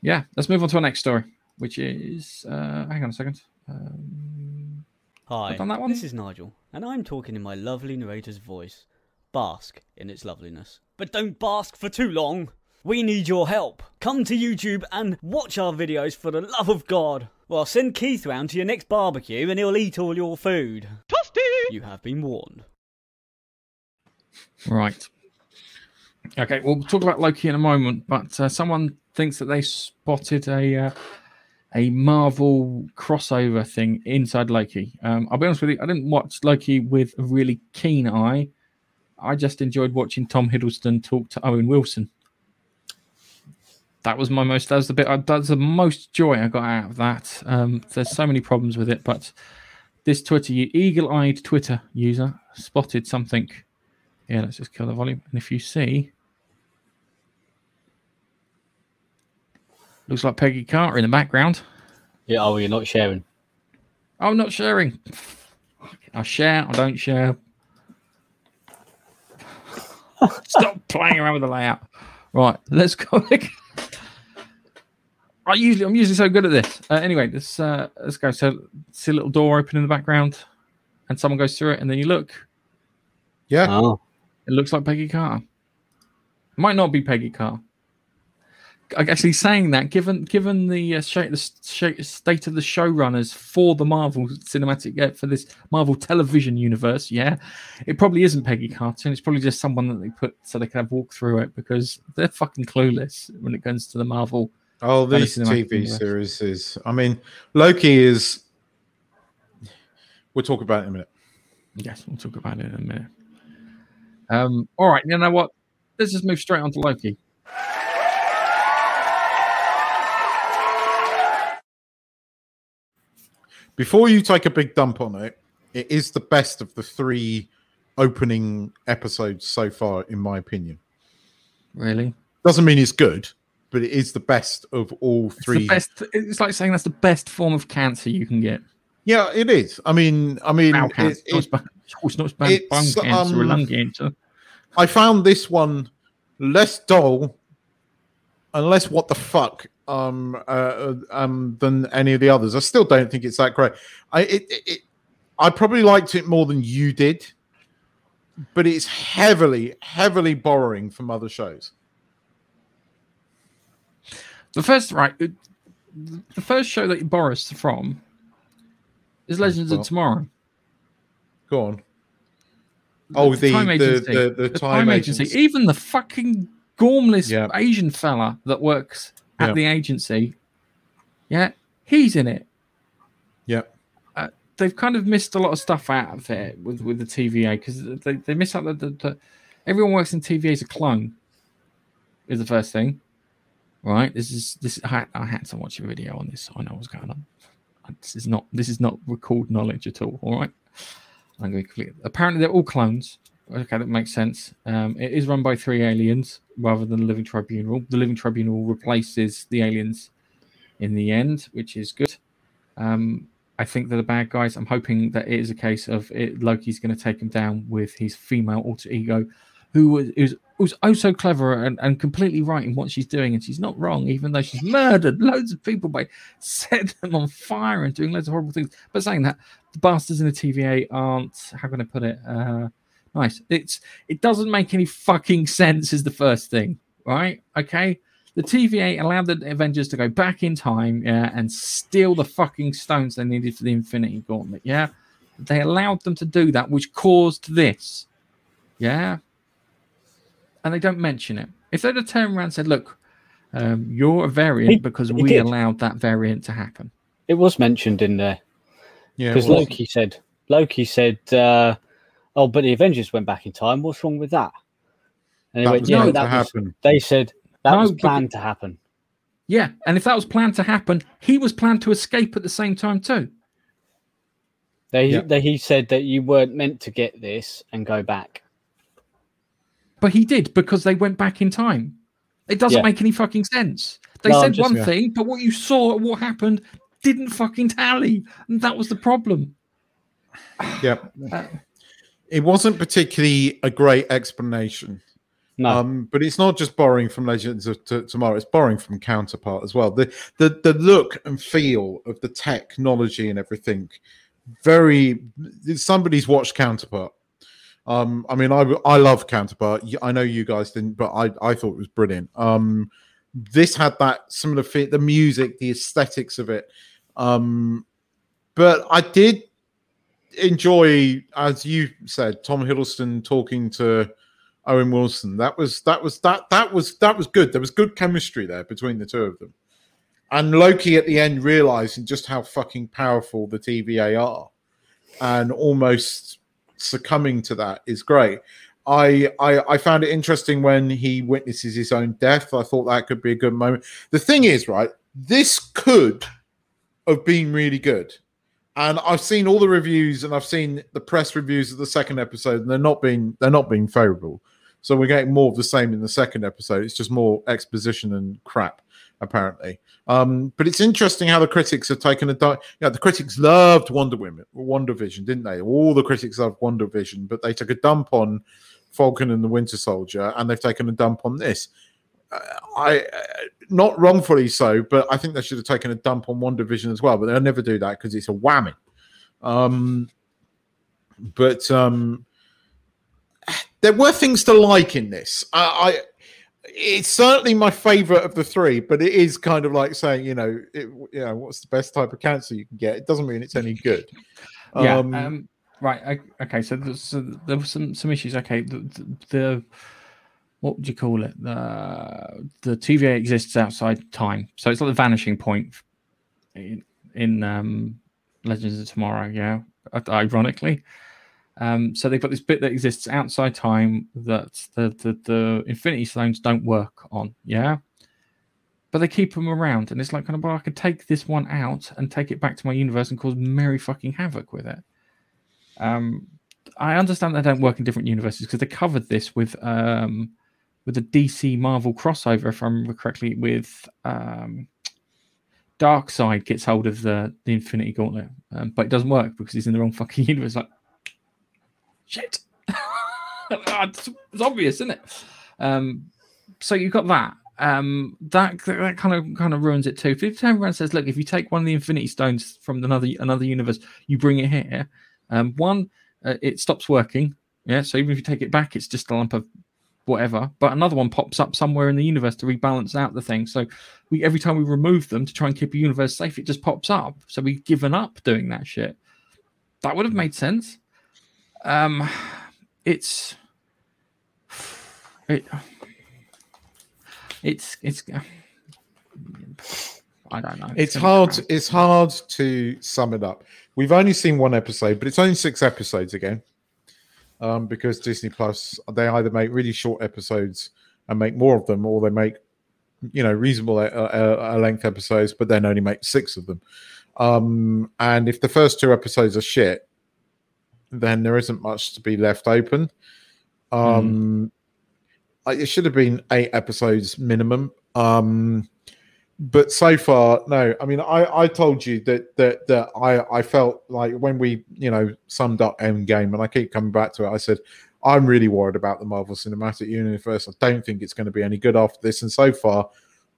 yeah, let's move on to our next story, which is uh, hang on a second. Um, Hi, done that one? this is Nigel, and I'm talking in my lovely narrator's voice. Bask in its loveliness. But don't bask for too long! We need your help! Come to YouTube and watch our videos for the love of God! Well, send Keith round to your next barbecue and he'll eat all your food. Toasty! You have been warned. Right. Okay, we'll talk about Loki in a moment, but uh, someone thinks that they spotted a uh, a Marvel crossover thing inside Loki. Um, I'll be honest with you, I didn't watch Loki with a really keen eye. I just enjoyed watching Tom Hiddleston talk to Owen Wilson. That was my most. That was the bit. That's the most joy I got out of that. Um, there's so many problems with it, but this Twitter, eagle-eyed Twitter user, spotted something yeah, let's just kill the volume. And if you see, looks like Peggy Carter in the background. Yeah, oh, you're not sharing. I'm not sharing. I share, I don't share. Stop playing around with the layout. Right, let's go. I usually, I'm usually so good at this. Uh, anyway, let's uh, let's go. So, see a little door open in the background, and someone goes through it, and then you look. yeah. Oh, It looks like Peggy Carter. Might not be Peggy Carter. I- Actually, saying that, given given the, uh, the state of the showrunners for the Marvel cinematic uh, for this Marvel television universe, yeah, it probably isn't Peggy Carter, it's probably just someone that they put so they can have walk through it because they're fucking clueless when it comes to the Marvel. Oh, these TV series is. I mean, Loki is. We'll talk about it in a minute. Yes, we'll talk about it in a minute. Um, all right, you know what? Let's just move straight on to Loki. Before you take a big dump on it, it is the best of the three opening episodes so far, in my opinion. Really, Doesn't mean it's good, but it is the best of all It's three. the best. It's like saying that's the best form of cancer you can get. Yeah, it is. I mean, I mean, Bowel cancer. not it, bad- it's not as bad as bone it's, cancer or um, lung cancer. I found this one less dull and less what the fuck um uh, um than any of the others. I still don't think it's that great. I it, it, I probably liked it more than you did, but it's heavily heavily borrowing from other shows. The first right, the first show that he borrows from is Legends well, of Tomorrow. Go on. Oh, the Time the, Agency. the, the, The time, agency. Even the fucking gormless Yeah. Asian fella that works at Yeah. the agency, yeah, he's in it. Yeah. they've kind of missed a lot of stuff out of it with, with the TVA because they, they miss out that the, the, everyone works in TVA is a clone is the first thing, right? This is this. I had, I had to watch a video on this. So I know what's going on. This is not this is not record knowledge at all. All right, I'm going to complete. Apparently, they're all clones. Okay, that makes sense. Um, it is run by three aliens rather than the Living Tribunal. The Living Tribunal replaces the aliens in the end, which is good. Um, I think they're the bad guys. I'm hoping that it is a case of it, Loki's going to take him down with his female alter ego, who was who's, who's oh so clever and, and completely right in what she's doing, and she's not wrong, even though she's murdered loads of people by setting them on fire and doing loads of horrible things. But saying that, the bastards in the TVA aren't how can I put it? Uh, nice. It's it doesn't make any fucking sense. Is the first thing, right? Okay the TVA allowed the Avengers to go back in time, yeah, and steal the fucking stones they needed for the Infinity Gauntlet, yeah. They allowed them to do that, which caused this, yeah. And they don't mention it. If they'd have turned around and said, "Look, Um, you're a variant He- because he we did. allowed that variant to happen. It was mentioned in there Yeah, because Loki said Loki said, uh, "Oh, but the Avengers went back in time. What's wrong with that?" And he that went, was "Yeah, meant but to that was, happen. they said that No, was but- planned to happen." Yeah, and if that was planned to happen, he was planned to escape at the same time too. They, Yeah. they he said that you weren't meant to get this and go back. But he did because they went back in time. It doesn't Yeah. make any fucking sense. They No, said just- one yeah. thing, but what you saw, and what happened, didn't fucking tally, and that was the problem. yeah. Uh, It wasn't particularly a great explanation. No, Um, but it's not just borrowing from Legends of T- Tomorrow; it's borrowing from Counterpart as well. The the the look and feel of the technology and everything. Very. Somebody's watched Counterpart. Um, I mean, I I love Counterpart. I know you guys didn't, but I I thought it was brilliant. Um, this had that similar fit, the music, the aesthetics of it. Um, but I did enjoy, as you said, Tom Hiddleston talking to Owen Wilson. That was that was that that was that was good. There was good chemistry there between the two of them. And Loki at the end realizing just how fucking powerful the TVA are, and almost succumbing to that is great. I, I I found it interesting when he witnesses his own death. I thought that could be a good moment. The thing is, right, this could have been really good. And I've seen all the reviews and I've seen the press reviews of the second episode, and they're not being they're not being favorable. So we're getting more of the same in the second episode. It's just more exposition and crap, apparently. Um, but it's interesting how the critics have taken a di- yeah, the critics loved Wonder Woman, WandaVision, didn't they? All the critics loved WandaVision, but they took a dump on Falcon and the Winter Soldier, and they've taken a dump on this. I not wrongfully so, but I think they should have taken a dump on WandaVision as well. But they'll never do that because it's a whammy. Um, but um, there were things to like in this. I, I it's certainly my favorite of the three, but it is kind of like saying, you know, it, you know, what's the best type of cancer you can get? It doesn't mean it's any good. yeah. Um, Um, right. I, okay. So, there's, so there were some some issues. Okay. The, the what would you call it? The the TVA exists outside time, so it's like the vanishing point in, in um, Legends of Tomorrow. Yeah. Ironically. Um, so they've got this bit that exists outside time that the, the the Infinity Stones don't work on. Yeah. But they keep them around, and it's like kind of well, I could take this one out and take it back to my universe and cause merry fucking havoc with it. Um, I understand they don't work in different universes because they covered this with um, with a DC Marvel crossover, if I remember correctly, with um, Darkseid gets hold of the the Infinity Gauntlet, um, but it doesn't work because he's in the wrong fucking universe. Like, shit, it's, it's obvious, isn't it? Um, so you've got that. Um, that that kind of kind of ruins it too. If and says, "Look, if you take one of the Infinity Stones from another another universe, you bring it here," um, one uh, it stops working. Yeah, so even if you take it back, it's just a lump of whatever. But another one pops up somewhere in the universe to rebalance out the thing. So we every time we remove them to try and keep a universe safe, it just pops up. So we've given up doing that shit. That would have made sense. Um, it's it, it's it's. I don't know. it's gonna hard it's hard to sum it up we've only seen one episode but it's only six episodes again um, because disney plus they either make really short episodes and make more of them or they make you know reasonable uh, uh, length episodes but then only make six of them. Um, and if the first two episodes are shit then there isn't much to be left open. Um, I- it should have been eight episodes minimum. Um, but so far no. I mean i i told you that that that i i felt like when we you know summed up endgame and i keep coming back to it i said i'm really worried about the marvel cinematic universe. I don't think it's going to be any good after this. And so far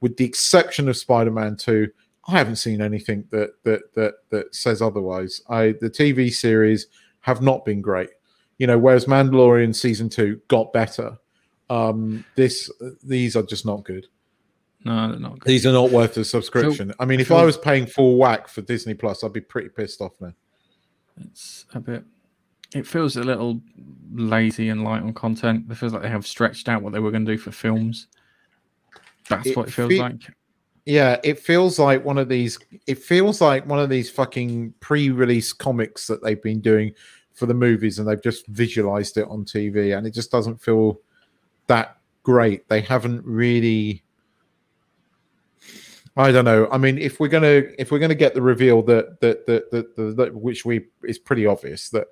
with the exception of spider-man 2 i haven't seen anything that that that that says otherwise. I the tv series have not been great. You know whereas mandalorian season 2 got better um this these are just not good no, they're not good. these are not worth the subscription. I mean, if so- I was paying full whack for Disney Plus, I'd be pretty pissed off now. It's a bit. It feels a little lazy and light on content. It feels like they have stretched out what they were going to do for films. That's It what it feels fe- like. Yeah, it feels like one of these. It feels like one of these fucking pre-release comics that they've been doing for the movies, and they've just visualized it on TV, and it just doesn't feel that great. They haven't really. I don't know. I mean, if we're gonna if we're gonna get the reveal that that that that, that, that which we is pretty obvious that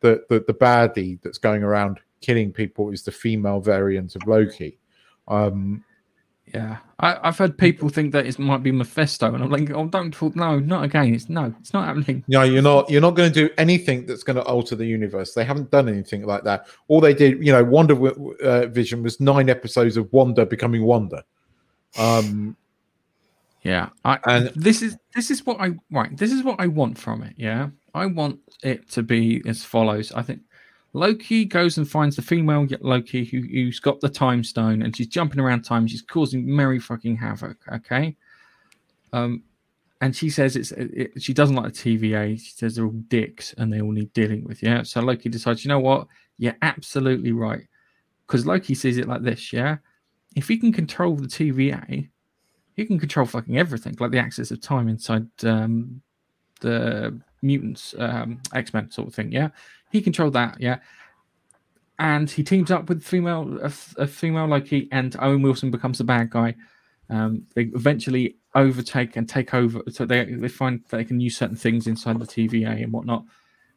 that the, the baddie that's going around killing people is the female variant of Loki. Um, Yeah, I, I've heard people think that it might be Mephisto, and I'm like, oh, don't talk. No, not again. It's no, it's not happening. No, you're not. You're not going to do anything that's going to alter the universe. They haven't done anything like that. All they did, you know, Wonder uh, Vision was nine episodes of Wanda becoming Wanda. Um, Yeah, I, And- this is this is what I right. This is what I want from it. Yeah, I want it to be as follows. I think Loki goes and finds the female Loki who, who's got the time stone, and she's jumping around time. She's causing merry fucking havoc. Okay, um, and she says it's it, she doesn't like the TVA. She says they're all dicks and they all need dealing with. Yeah, so Loki decides, you know what? You're absolutely right, because Loki sees it like this. Yeah, if he can control the TVA he can control fucking everything, like the axis of time inside um, the mutants, um, X Men sort of thing. Yeah, he controlled that. Yeah, and he teams up with female a, f- a female Loki, and Owen Wilson becomes the bad guy. Um, they eventually overtake and take over. So they they find they can use certain things inside the TVA and whatnot,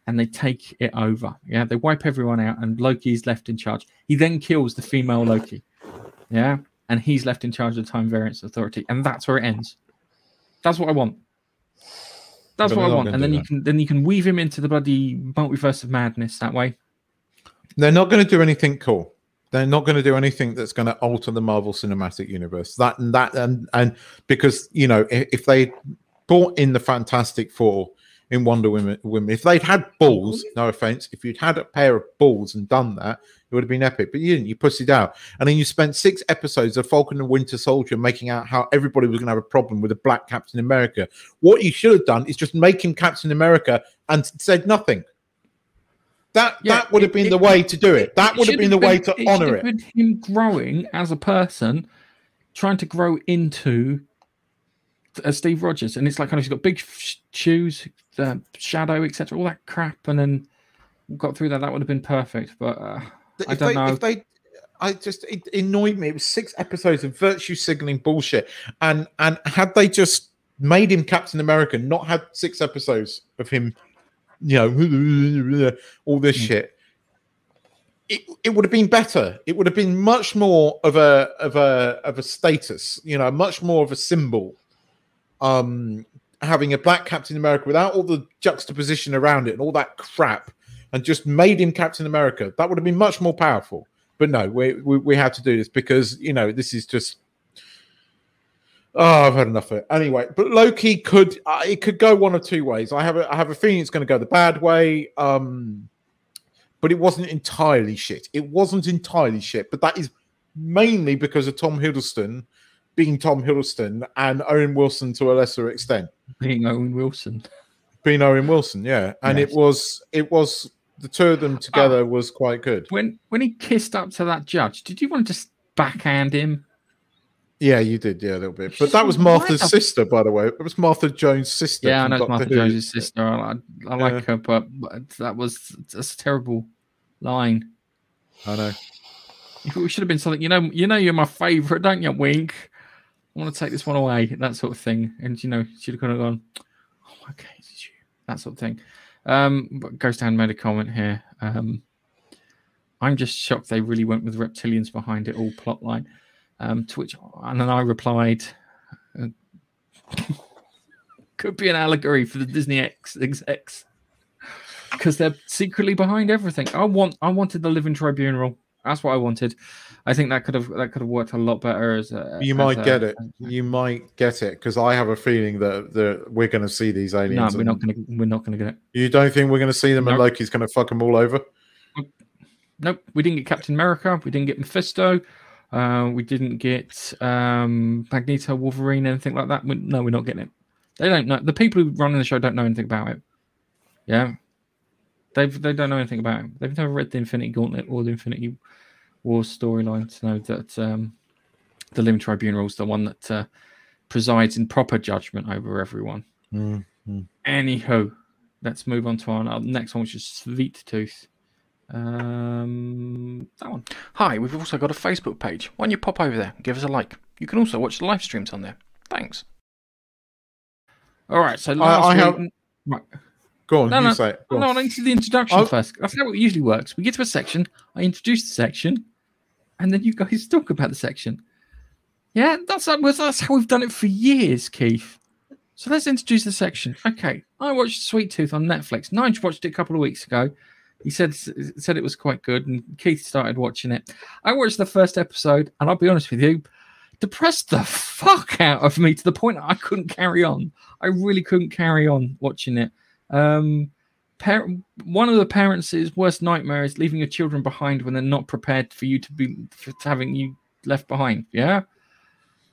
and they take it over. Yeah, they wipe everyone out, and Loki's left in charge. He then kills the female Loki. Yeah, and he's left in charge of the Time Variance Authority, and that's where it ends. That's what I want. That's what I want, and then you that. can then you can weave him into the bloody multiverse of madness that way. they're not going to do anything cool. They're not going to do anything that's going to alter the Marvel Cinematic Universe. That and that and and because you know if, if they brought in the Fantastic Four in Wonder Woman, women, if they'd had balls, mm-hmm. no offense, if you'd had a pair of balls and done that, it would have been epic. But you didn't. You pussied out, and then you spent six episodes of Falcon and Winter Soldier making out how everybody was going to have a problem with a black Captain America. What you should have done is just make him Captain America and said nothing. That Yeah, that would have been it- the way to do it. That It would have been the way to it honor it. been him growing as a person, trying to grow into uh, Steve Rogers, and it's like kind of he's got big sh- shoes, uh, shadow, etc., all that crap, and then got through that. That would have been perfect, but uh, I if don't they, know. If they, I just it annoyed me. It was six episodes of virtue signaling bullshit, and and had they just made him Captain America, not had six episodes of him, you know, all this Hmm. shit. It, it would have been better. It would have been much more of a of a of a status, you know, much more of a symbol. Um, having a black Captain America without all the juxtaposition around it and all that crap, and just made him Captain America. That would have been much more powerful. But no, we we, we have to do this because you know this is just. Oh, I've had enough of it. Anyway, but Loki could uh, it could go one of two ways. I have a I have a feeling it's going to go the bad way. Um, but it wasn't entirely shit. It wasn't entirely shit, but that is mainly because of Tom Hiddleston being Tom Hiddleston and Owen Wilson to a lesser extent being Owen Wilson. being Owen Wilson, yeah. And Yes. it was it was the two of them together oh. was quite good. When when he kissed up to that judge, did you want to just backhand him? Yeah, you did, yeah, a little bit. But that was Martha's sister, by the way. It was Martha Jones' sister. Yeah, I know it's Martha Who. Jones' sister. I, I, like her, but, but that was that's a terrible line. I know. It should have been something. You know, you know, you're my favorite, don't you? Wink. I want to take this one away, that sort of thing. And you know, she'd have kind of gone. Oh, okay. That sort of thing. Um, but Ghost Hand made a comment here. Um, I'm just shocked they really went with reptilians behind it all plot line. Um, to which, and then I replied, uh, could be an allegory for the Disney X execs because they're secretly behind everything. I want, I wanted the Living Tribunal. That's what I wanted. I think that could have that could have worked a lot better as a. You as might a- get it. You might get it because I have a feeling that, that we're going to see these aliens. No, we're not going to. We're not going to get it. You don't think we're going to see them and Loki's going to fuck them all over? Nope, we didn't get Captain America. We didn't get Mephisto. Uh, we didn't get um, Magneto, Wolverine, anything like that. We, no, we're not getting it. They don't know. The people who run the show don't know anything about it. Yeah, they've they don't know anything about it. They've never read the Infinity Gauntlet or the Infinity War storyline to know that um, the living tribunal is the one that uh, presides in proper judgment over everyone. Mm, mm. Anywho, let's move on to our our next one, which is Sweet Tooth. Um, that one. Hi, we've also got a Facebook page. Why don't you pop over there and give us a like? You can also watch the live streams on there. Thanks. All right, so last I have- week- Right. Go on, No, you no, say it. Go no, on. I need to do the introduction Oh. first. That's how it usually works. We get to a section, I introduce the section, and then you guys talk about the section. Yeah, that's that's how we've done it for years, Keith. So let's introduce the section. Okay, I watched Sweet Tooth on Netflix. Nige watched it a couple of weeks ago. He said said it was quite good, and Keith started watching it. I watched the first episode, and I'll be honest with you, depressed the fuck out of me to the point I couldn't carry on. I really couldn't carry on watching it. Um, one of the parents' worst nightmare is leaving your children behind when they're not prepared for you to be for having you left behind. Yeah,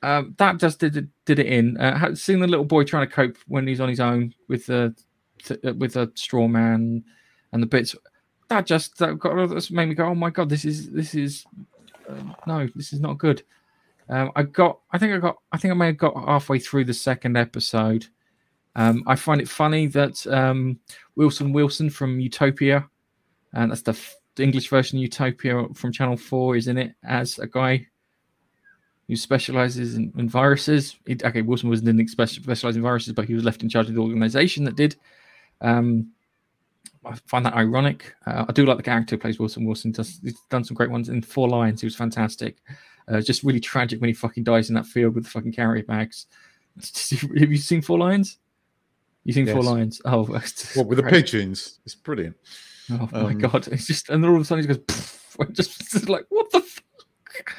um, that just did it, did it in. Uh, seeing the little boy trying to cope when he's on his own with the th- uh, with a straw man and the bits that just that got that's made me go, oh my god, this is this is uh, no, this is not good. Um, I got, I think I got, I think I may have got halfway through the second episode. Um, I find it funny that um, Wilson Wilson from Utopia, and that's the, f- the English version of Utopia from Channel Four, is in it as a guy who specializes in, in viruses. Okay, Wilson was didn't spec- specialize in viruses, but he was left in charge of the organization that did. Um, I find that ironic. Uh, I do like the character who plays Wilson Wilson. Does, he's done some great ones in Four Lions. He was fantastic. Uh, just really tragic when he fucking dies in that field with the fucking carrier bags. Have you seen Four Lions? You seen Four Yes. Lions? Oh, it's just What with the pigeons? It's brilliant. Oh my Um, god! It's just and then all of a sudden he goes, "Pff," just, just like what the. Fuck?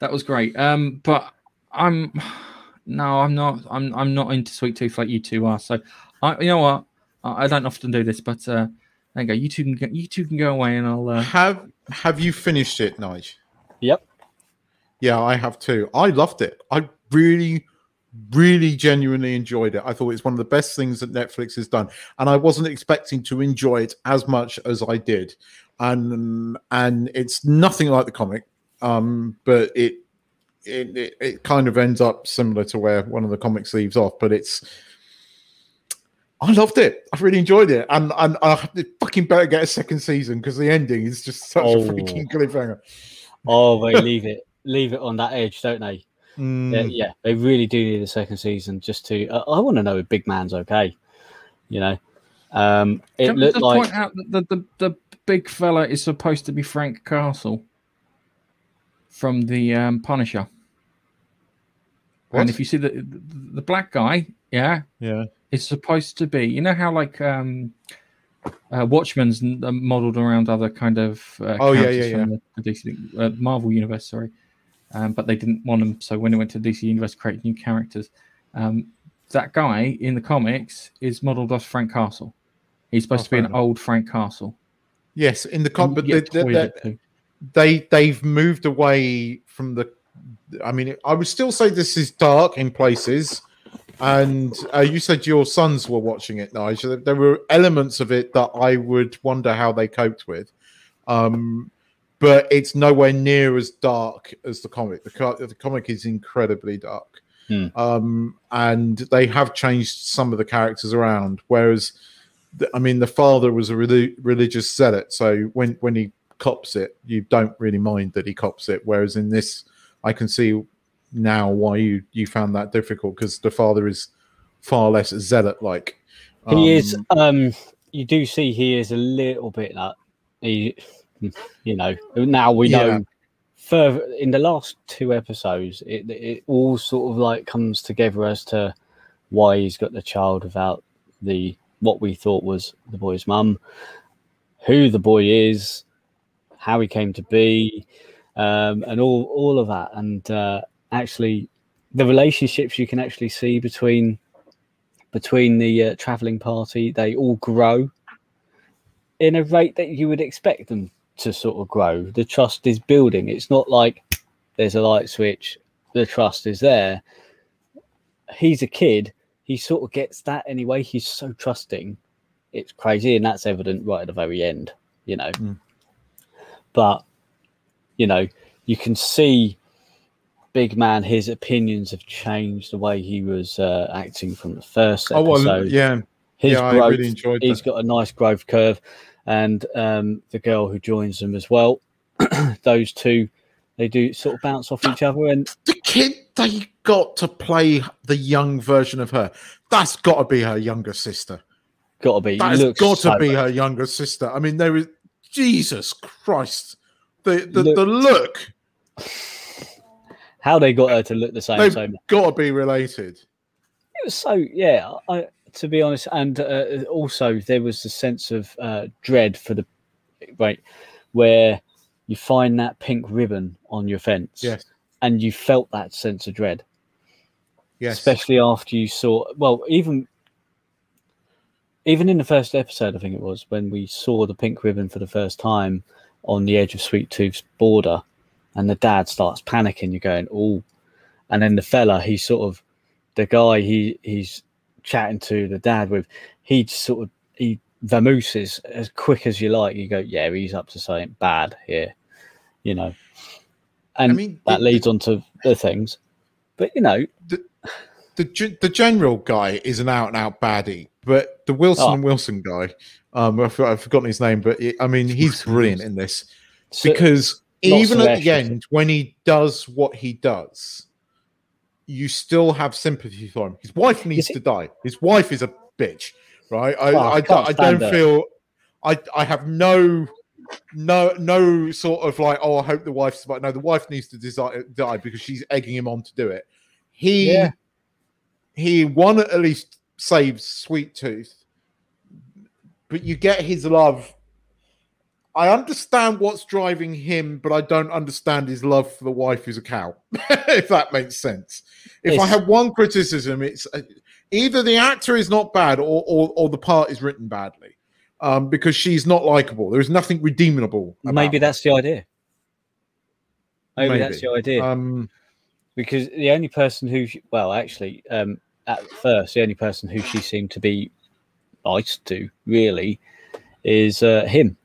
That was great. Um, but I'm no, I'm not. I'm I'm not into Sweet Tooth like you two are. So I, you know what? I, I don't often do this, but uh, there you go. You two can go, you two can go away, and I'll. Uh, Have Have you finished it, Nige? Yep. Yeah, I have too. I loved it. I really, really genuinely enjoyed it. I thought it's one of the best things that Netflix has done, and I wasn't expecting to enjoy it as much as I did. And and it's nothing like the comic, um, but it it, it it kind of ends up similar to where one of the comics leaves off. But it's I loved it. I really enjoyed it, and and I fucking better get a second season because the ending is just such Oh. a freaking cliffhanger. Oh, they leave it leave it on that edge, don't they? Yeah, Mm. yeah, they really do need a second season just to. Uh, I want to know if Big Man's okay. You know, um, it can looked just like point out that the, the the big fella is supposed to be Frank Castle from the um, Punisher. What? And if you see the the, the black guy, yeah, Yeah. is supposed to be. You know how like um, uh, Watchmen's uh, modeled around other kind of uh, Oh, yeah, characters yeah, from The, the DC uh, Marvel universe. Sorry, um, but they didn't want them. So when they went to DC universe, create new characters. Um, that guy in the comics is modeled off Frank Castle. He's supposed Oh, to be an enough. old Frank Castle. Yes, in the comic, but they, they, toyed they, it too. they they've moved away from the. I mean, I would still say this is dark in places, and uh, you said your sons were watching it, Nigel. There were elements of it that I would wonder how they coped with, um, but it's nowhere near as dark as the comic. The, co- the comic is incredibly dark, Hmm. um, and they have changed some of the characters around. Whereas, the, I mean, the father was a reli- religious zealot, so when when he cops it, you don't really mind that he cops it. Whereas in this, I can see now why you you found that difficult because the father is far less zealot like. he is. Um, you do see he is a little bit that he, you know. Now we know. Yeah. Further in the last two episodes, it it all sort of like comes together as to why he's got the child without the what we thought was the boy's mum, who the boy is, how he came to be, um, and all all of that, and uh, actually the relationships you can actually see between between the uh, traveling party, they all grow in a rate that you would expect them to sort of grow. The trust is building. It's not like there's a light switch, the trust is there. He's a kid. He sort of gets that anyway. He's so trusting. It's crazy. And that's evident right at the very end, you know. Mm. But, you know, you can see big man, his opinions have changed the way he was uh, acting from the first Oh episode. well, yeah, his yeah. I growth, really enjoyed he's that. got a nice growth curve, and um, the girl who joins them as well. those two, they do sort of bounce off each other, and the kid they got to play the young version of her. That's got to be her younger sister. got to be. That's got to so be her younger sister. I mean, there is Jesus Christ. The the, Look- the look How they got her to look the same. they've so got to be related. It was so yeah. I, to be honest, and uh, also there was a sense of uh, dread for the right where you find that pink ribbon on your fence, Yes. and you felt that sense of dread, Yes. especially after you saw. Well, even even in the first episode, I think it was when we saw the pink ribbon for the first time on the edge of Sweet Tooth's border, and the dad starts panicking. You're going, oh, and then the fella, he sort of the guy he he's chatting to the dad with, he just sort of he vamooses as quick as you like. You go, yeah, he's up to something bad here, you know. And I mean, that the- leads on to the things, but you know, the ge- the general guy is an out and out baddie, but the Wilson Oh. and Wilson guy, um, I've, I've forgotten his name, but it, I mean, he's brilliant in this so- because even at the end when he does what he does, you still have sympathy for him. His wife needs to die. His wife is a bitch, right? I Oh, I, I don't- I don't her. feel I I have no. No, no sort of like, oh, I hope the wife's but no, the wife needs to desi- die because she's egging him on to do it. He Yeah. he one at least saves Sweet Tooth, but you get his love. I understand what's driving him, but I don't understand his love for the wife who's a cow. if that makes sense. If I It's- have one criticism, it's uh, either the actor is not bad or or, or the part is written badly, um, because she's not likable. There is nothing redeemable. about maybe her. that's the idea. Maybe, that's the idea. um, because the only person who, she, well, actually, um, at first, the only person who she seemed to be nice to really is uh, him,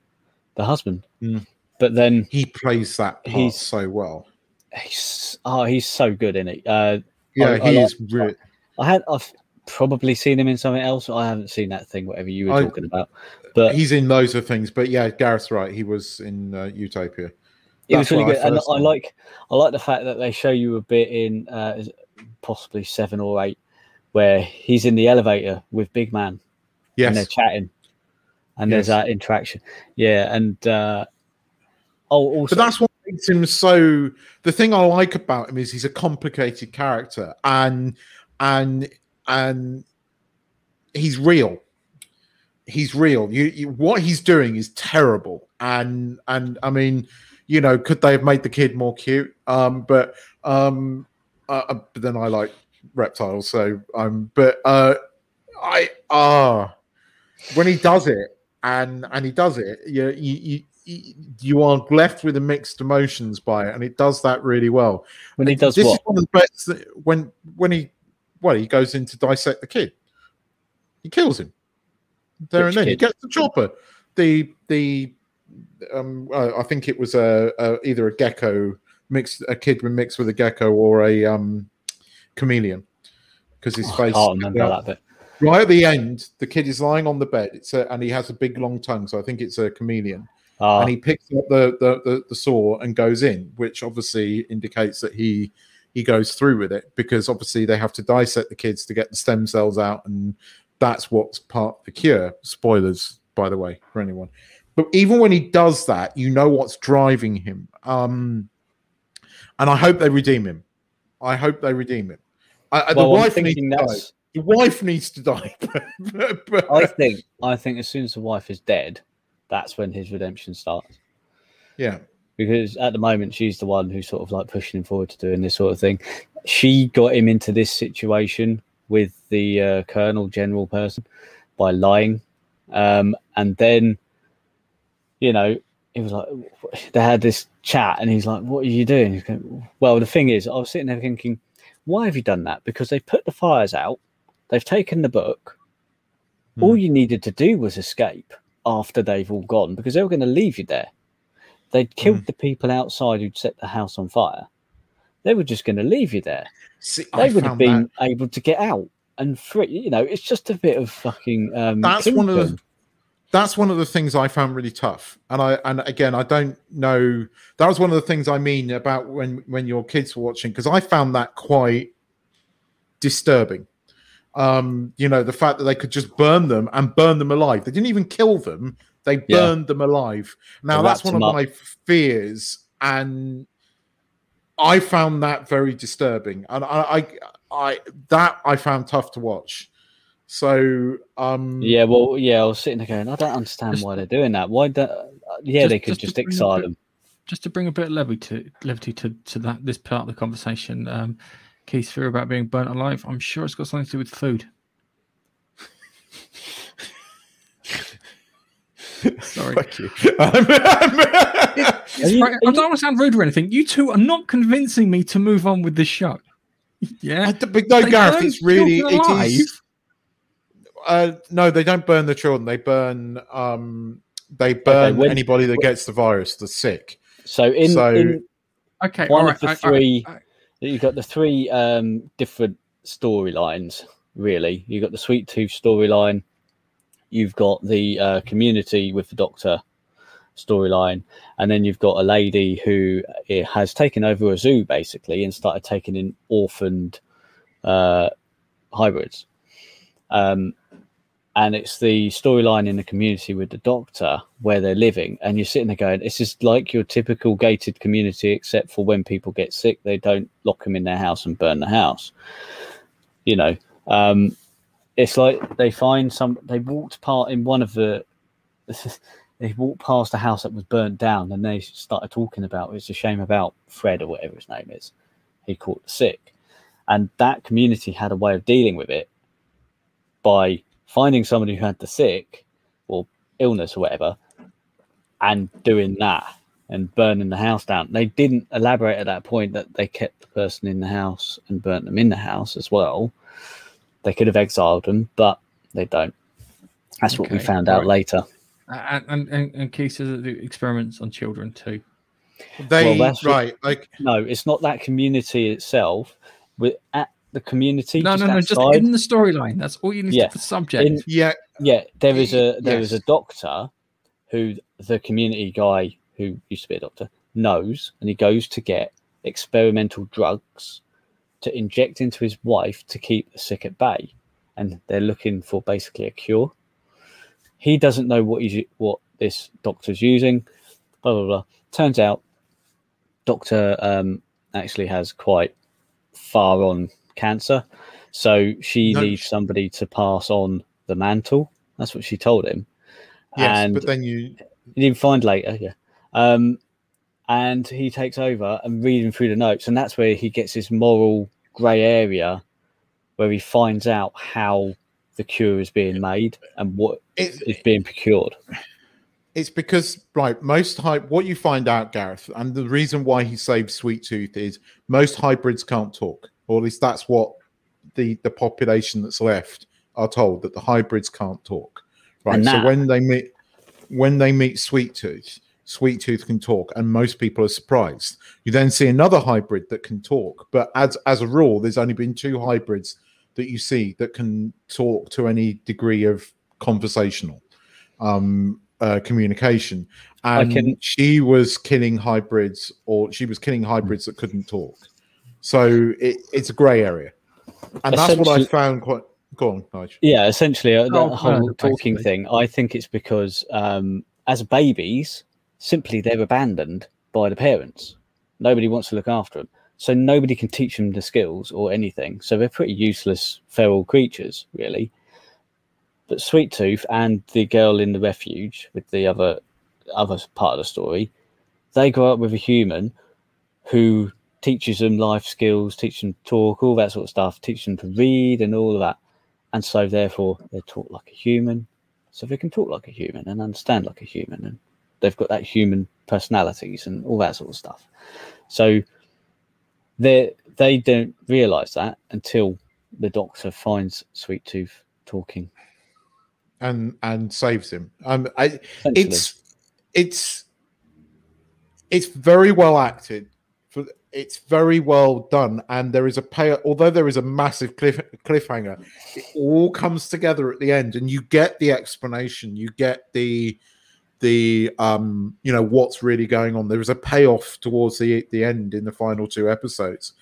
the husband. Mm. But then he plays that part He's- so well. he's oh, he's so good in it. Uh, Yeah, I- I he like is really. I had I've probably seen him in something else. I haven't seen that thing, whatever you were I- talking about. But He's in loads of things, but yeah, Gareth's right. He was in uh, Utopia. it was really I good, and I like I like the fact that they show you a bit in uh, possibly seven or eight, where he's in the elevator with Big Man. and they're chatting and there's that interaction yeah and uh oh also but that's what makes him so. The thing I like about him is he's a complicated character, and and and he's real. He's real. You, you what he's doing is terrible, and and I mean, you know, could they have made the kid more cute? Um, but um, uh, uh, but then I like reptiles, so um, but uh, I ah, when he does it, and and he does it, you you. you you- are left with a mixed emotions by it, and it does that really well. when he does this what is one of the best when when he well he goes in to dissect the kid, he kills him there Which and then. He gets the chopper. The the um uh, I think it was a, a either a gecko mixed a kid mixed with a gecko or a um chameleon because his Oh, I face can't remember that bit right at the end the kid is lying on the bed it's a, and he has a big long tongue so i think it's a chameleon Ah, and he picks up the, the the the saw and goes in, which obviously indicates that he he goes through with it because obviously they have to dissect the kids to get the stem cells out, and that's what's part of the cure. Spoilers, by the way, for anyone. But even when he does that, you know what's driving him. Um, and I hope they redeem him. I hope they redeem him. I, the well, I'm wife needs to. The wife needs to die. but, but- I think I think as soon as the wife is dead that's when his redemption starts. Yeah, because at the moment she's the one who's sort of like pushing him forward to doing this sort of thing. She got him into this situation with the uh, colonel general person by lying. Um, and then you know he was like they had this chat and he's like what are you doing? Going, well the thing is i was sitting there thinking why have you done that? Because they put the fires out they've taken the book all you needed to do was escape after they've all gone because they were going to leave you there they'd killed the people outside who'd set the house on fire they were just going to leave you there. See, I They would have been that- able to get out and free. You know, it's just a bit of fucking. Um, that's one of the that's one of the things I found really tough. And I and again I don't know that was one of the things I mean about when when your kids were watching because I found that quite disturbing. Um, you know, the fact that they could just burn them and burn them alive. They didn't even kill them, they Yeah. burned them alive. Now They that's one of up. my fears and I found that very disturbing. And I I, I that I found tough to watch. So um Yeah, well, yeah, I was sitting there going, I don't understand Just- why they're doing that. Why? Do, uh, yeah, Just- they could just just exile bit- them. just to bring a bit of levity to levity to, to that this part of the conversation, um, Keith's fear about being burnt alive. I'm sure it's got something to do with food. Sorry. Thank you. It's Are you- right- are I don't you- want to sound rude or anything. You two are not convincing me to move on with this show. Yeah. I d- but no, They Gareth, it's really children it alive? is. Uh, no, they don't burn the children. They burn. Um, they burn when- anybody that gets the virus, the sick. So in, So- in Okay. one all of the I- I- three- I- you've got the three um, different storylines. Really, you've got the Sweet Tooth storyline. You've got the uh, community with the Doctor storyline, and then you've got a lady who uh, has taken over a zoo basically and started taking in orphaned uh, hybrids. Um, and it's the storyline in the community with the doctor where they're living, and you're sitting there going, "This is like your typical gated community, except for when people get sick, they don't lock them in their house and burn the house." You know, um, it's like they find some. They walked part in one of the. they walked past a house that was burnt down, and they started talking about it's a shame about Fred or whatever his name is. He caught the sick, and that community had a way of dealing with it by finding somebody who had the sick or illness or whatever and doing that and burning the house down. They didn't elaborate at that point that they kept the person in the house and burnt them in the house as well. They could have exiled them, but they don't. That's what we Okay, found out right. later. and, and, and, and Keith says that the experiments on children too. They Well, that's right, like No, it's not that community itself. We're at the community. No, just no, no, just in the storyline. That's all you need Yeah. to the subject. In- yeah, Yeah, there is a there is Yes. a doctor who the community guy who used to be a doctor knows, and he goes to get experimental drugs to inject into his wife to keep the sick at bay, and they're looking for basically a cure. He doesn't know what he's what this doctor's using. Blah blah blah. Turns out, doctor um, actually has quite far on cancer, so she No, needs somebody to pass on the mantle. That's what she told him. yes, and but then you you didn't find later, yeah. Um, and he takes over and reading through the notes, and that's where he gets his moral grey area, where he finds out how the cure is being made and what it, is being procured. it's because right most hype what you find out gareth and the reason why he saved sweet tooth is most hybrids can't talk or at least that's what the the population that's left are told that the hybrids can't talk right? And so when they meet when they meet sweet tooth sweet tooth can talk and most people are surprised. You then see another hybrid that can talk but as as a rule there's only been two hybrids that you see that can talk to any degree of conversational um uh, communication. And can- she was killing hybrids or she was killing hybrids that couldn't talk so it, it's a gray area and that's what i found quite go on Nigel. Yeah, essentially, uh, the Oh, whole murder, talking basically. thing. I think it's because um, as babies, simply they're abandoned by the parents. Nobody wants to look after them, so nobody can teach them the skills or anything. So they're pretty useless feral creatures, really. But Sweet Tooth and the girl in the refuge with the other other part of the story, they grow up with a human who teaches them life skills, teach them to talk, all that sort of stuff, teach them to read and all of that. And so therefore they're taught like a human. So they can talk like a human and understand like a human and they've got that human personalities and all that sort of stuff. So they they don't realize that until the doctor finds sweet tooth talking. And and saves him. Um I, it's it's it's very well acted it's very well done, and there is a pay. Although there is a massive cliff cliffhanger, it all comes together at the end, and you get the explanation. You get the the um you know what's really going on. There is a payoff towards the the end in the final two episodes,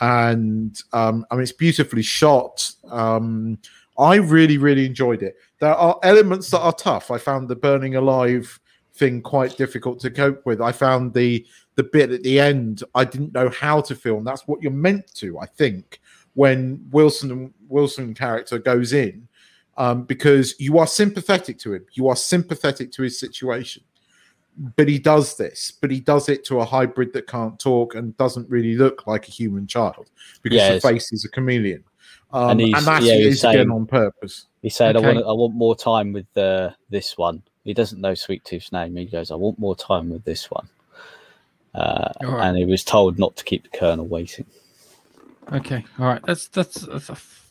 and um I mean it's beautifully shot. Um I really really enjoyed it. There are elements that are tough. I found the burning alive thing quite difficult to cope with. I found the the bit at the end I didn't know how to film. That's what you're meant to, I think, when Wilson Wilson character goes in, um, because you are sympathetic to him. You are sympathetic to his situation. But he does this, but he does it to a hybrid that can't talk and doesn't really look like a human child because Yeah, the face is a chameleon. Um, And and, that's yeah, he's is again on purpose. He said, Okay. "I want, I want more time with uh, this one." He doesn't know Sweet Tooth's name. He goes, "I want more time with this one," uh, All right. and he was told not to keep the Colonel waiting. Okay, all right. That's that's, that's a f-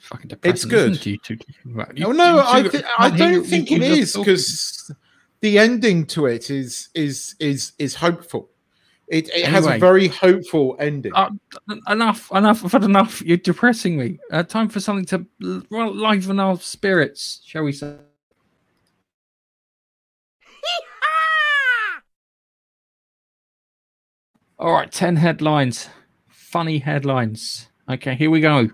fucking depressing. It's good. isn't it, You two, Right, you- Oh no, you I th- I don't think you- it you're is talking. because the ending to it is is is is hopeful. It it has a very hopeful ending. Uh, enough, enough. I've had enough. You're depressing me. Uh, time for something to l- well, liven our spirits, shall we say? All right, 10 headlines. Funny headlines. Okay, here we go.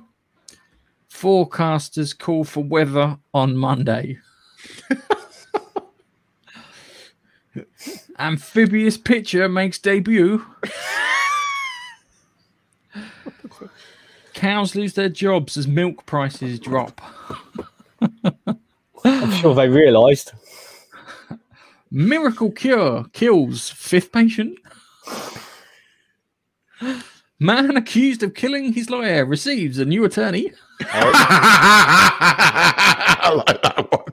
Forecasters call for weather on Monday. Amphibious pitcher makes debut. Cows lose their jobs as milk prices drop. I'm sure they realised. Miracle cure kills fifth patient. Man accused of killing his lawyer receives a new attorney. I like that one.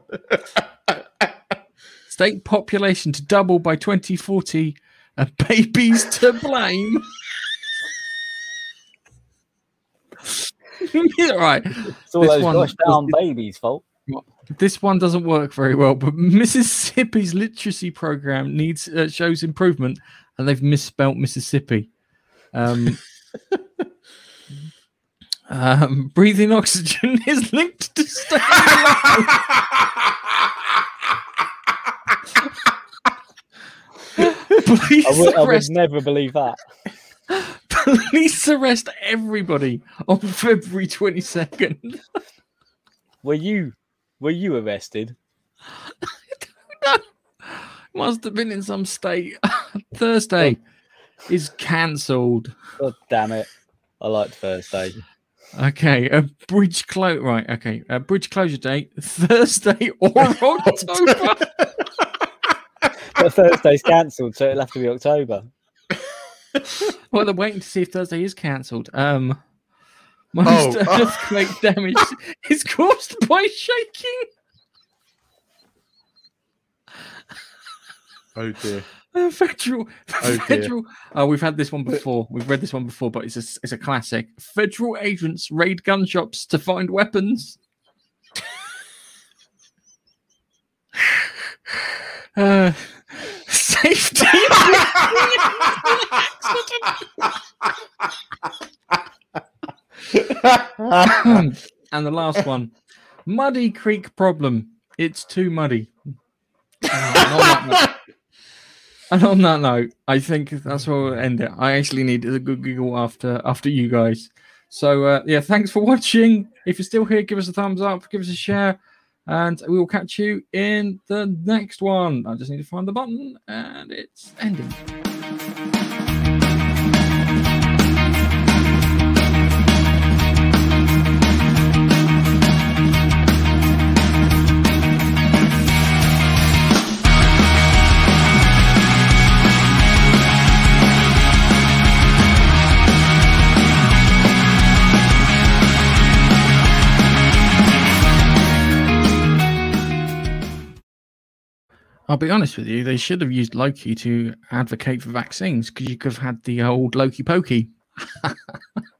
State population to double by 2040 and babies to blame. All right. It's all This those one gosh down babies' fault. This one doesn't work very well, but Mississippi's literacy program needs uh, shows improvement, and they've misspelt Mississippi. Um, um, breathing oxygen is linked to staying alive. Police, I would, I would arrest, never believe that. police arrest everybody on February 22nd. Were you were you arrested? Must have been in some state. Thursday is cancelled. God damn it! I liked Thursday. Okay, a bridge close. Right. Okay, a bridge closure date Thursday or October. But Thursday's cancelled, so it'll have to be October. well, they're waiting to see if Thursday is cancelled. Um, most Oh. earthquake damage is caused by shaking. oh dear. Uh, federal, Oh, federal. Oh, we've had this one before. We've read this one before, but it's a, it's a classic. Federal agents raid gun shops to find weapons. uh, safety. and the last one, muddy creek problem. It's too muddy. Uh, and on that note- and on that note, I think that's where we'll end it. I actually needed a good giggle after after you guys. So uh, yeah, thanks for watching. If you're still here, give us a thumbs up, give us a share, and we will catch you in the next one. I just need to find the button, and it's ending. I'll be honest with you, they should have used Loki to advocate for vaccines because you could have had the old Loki pokey.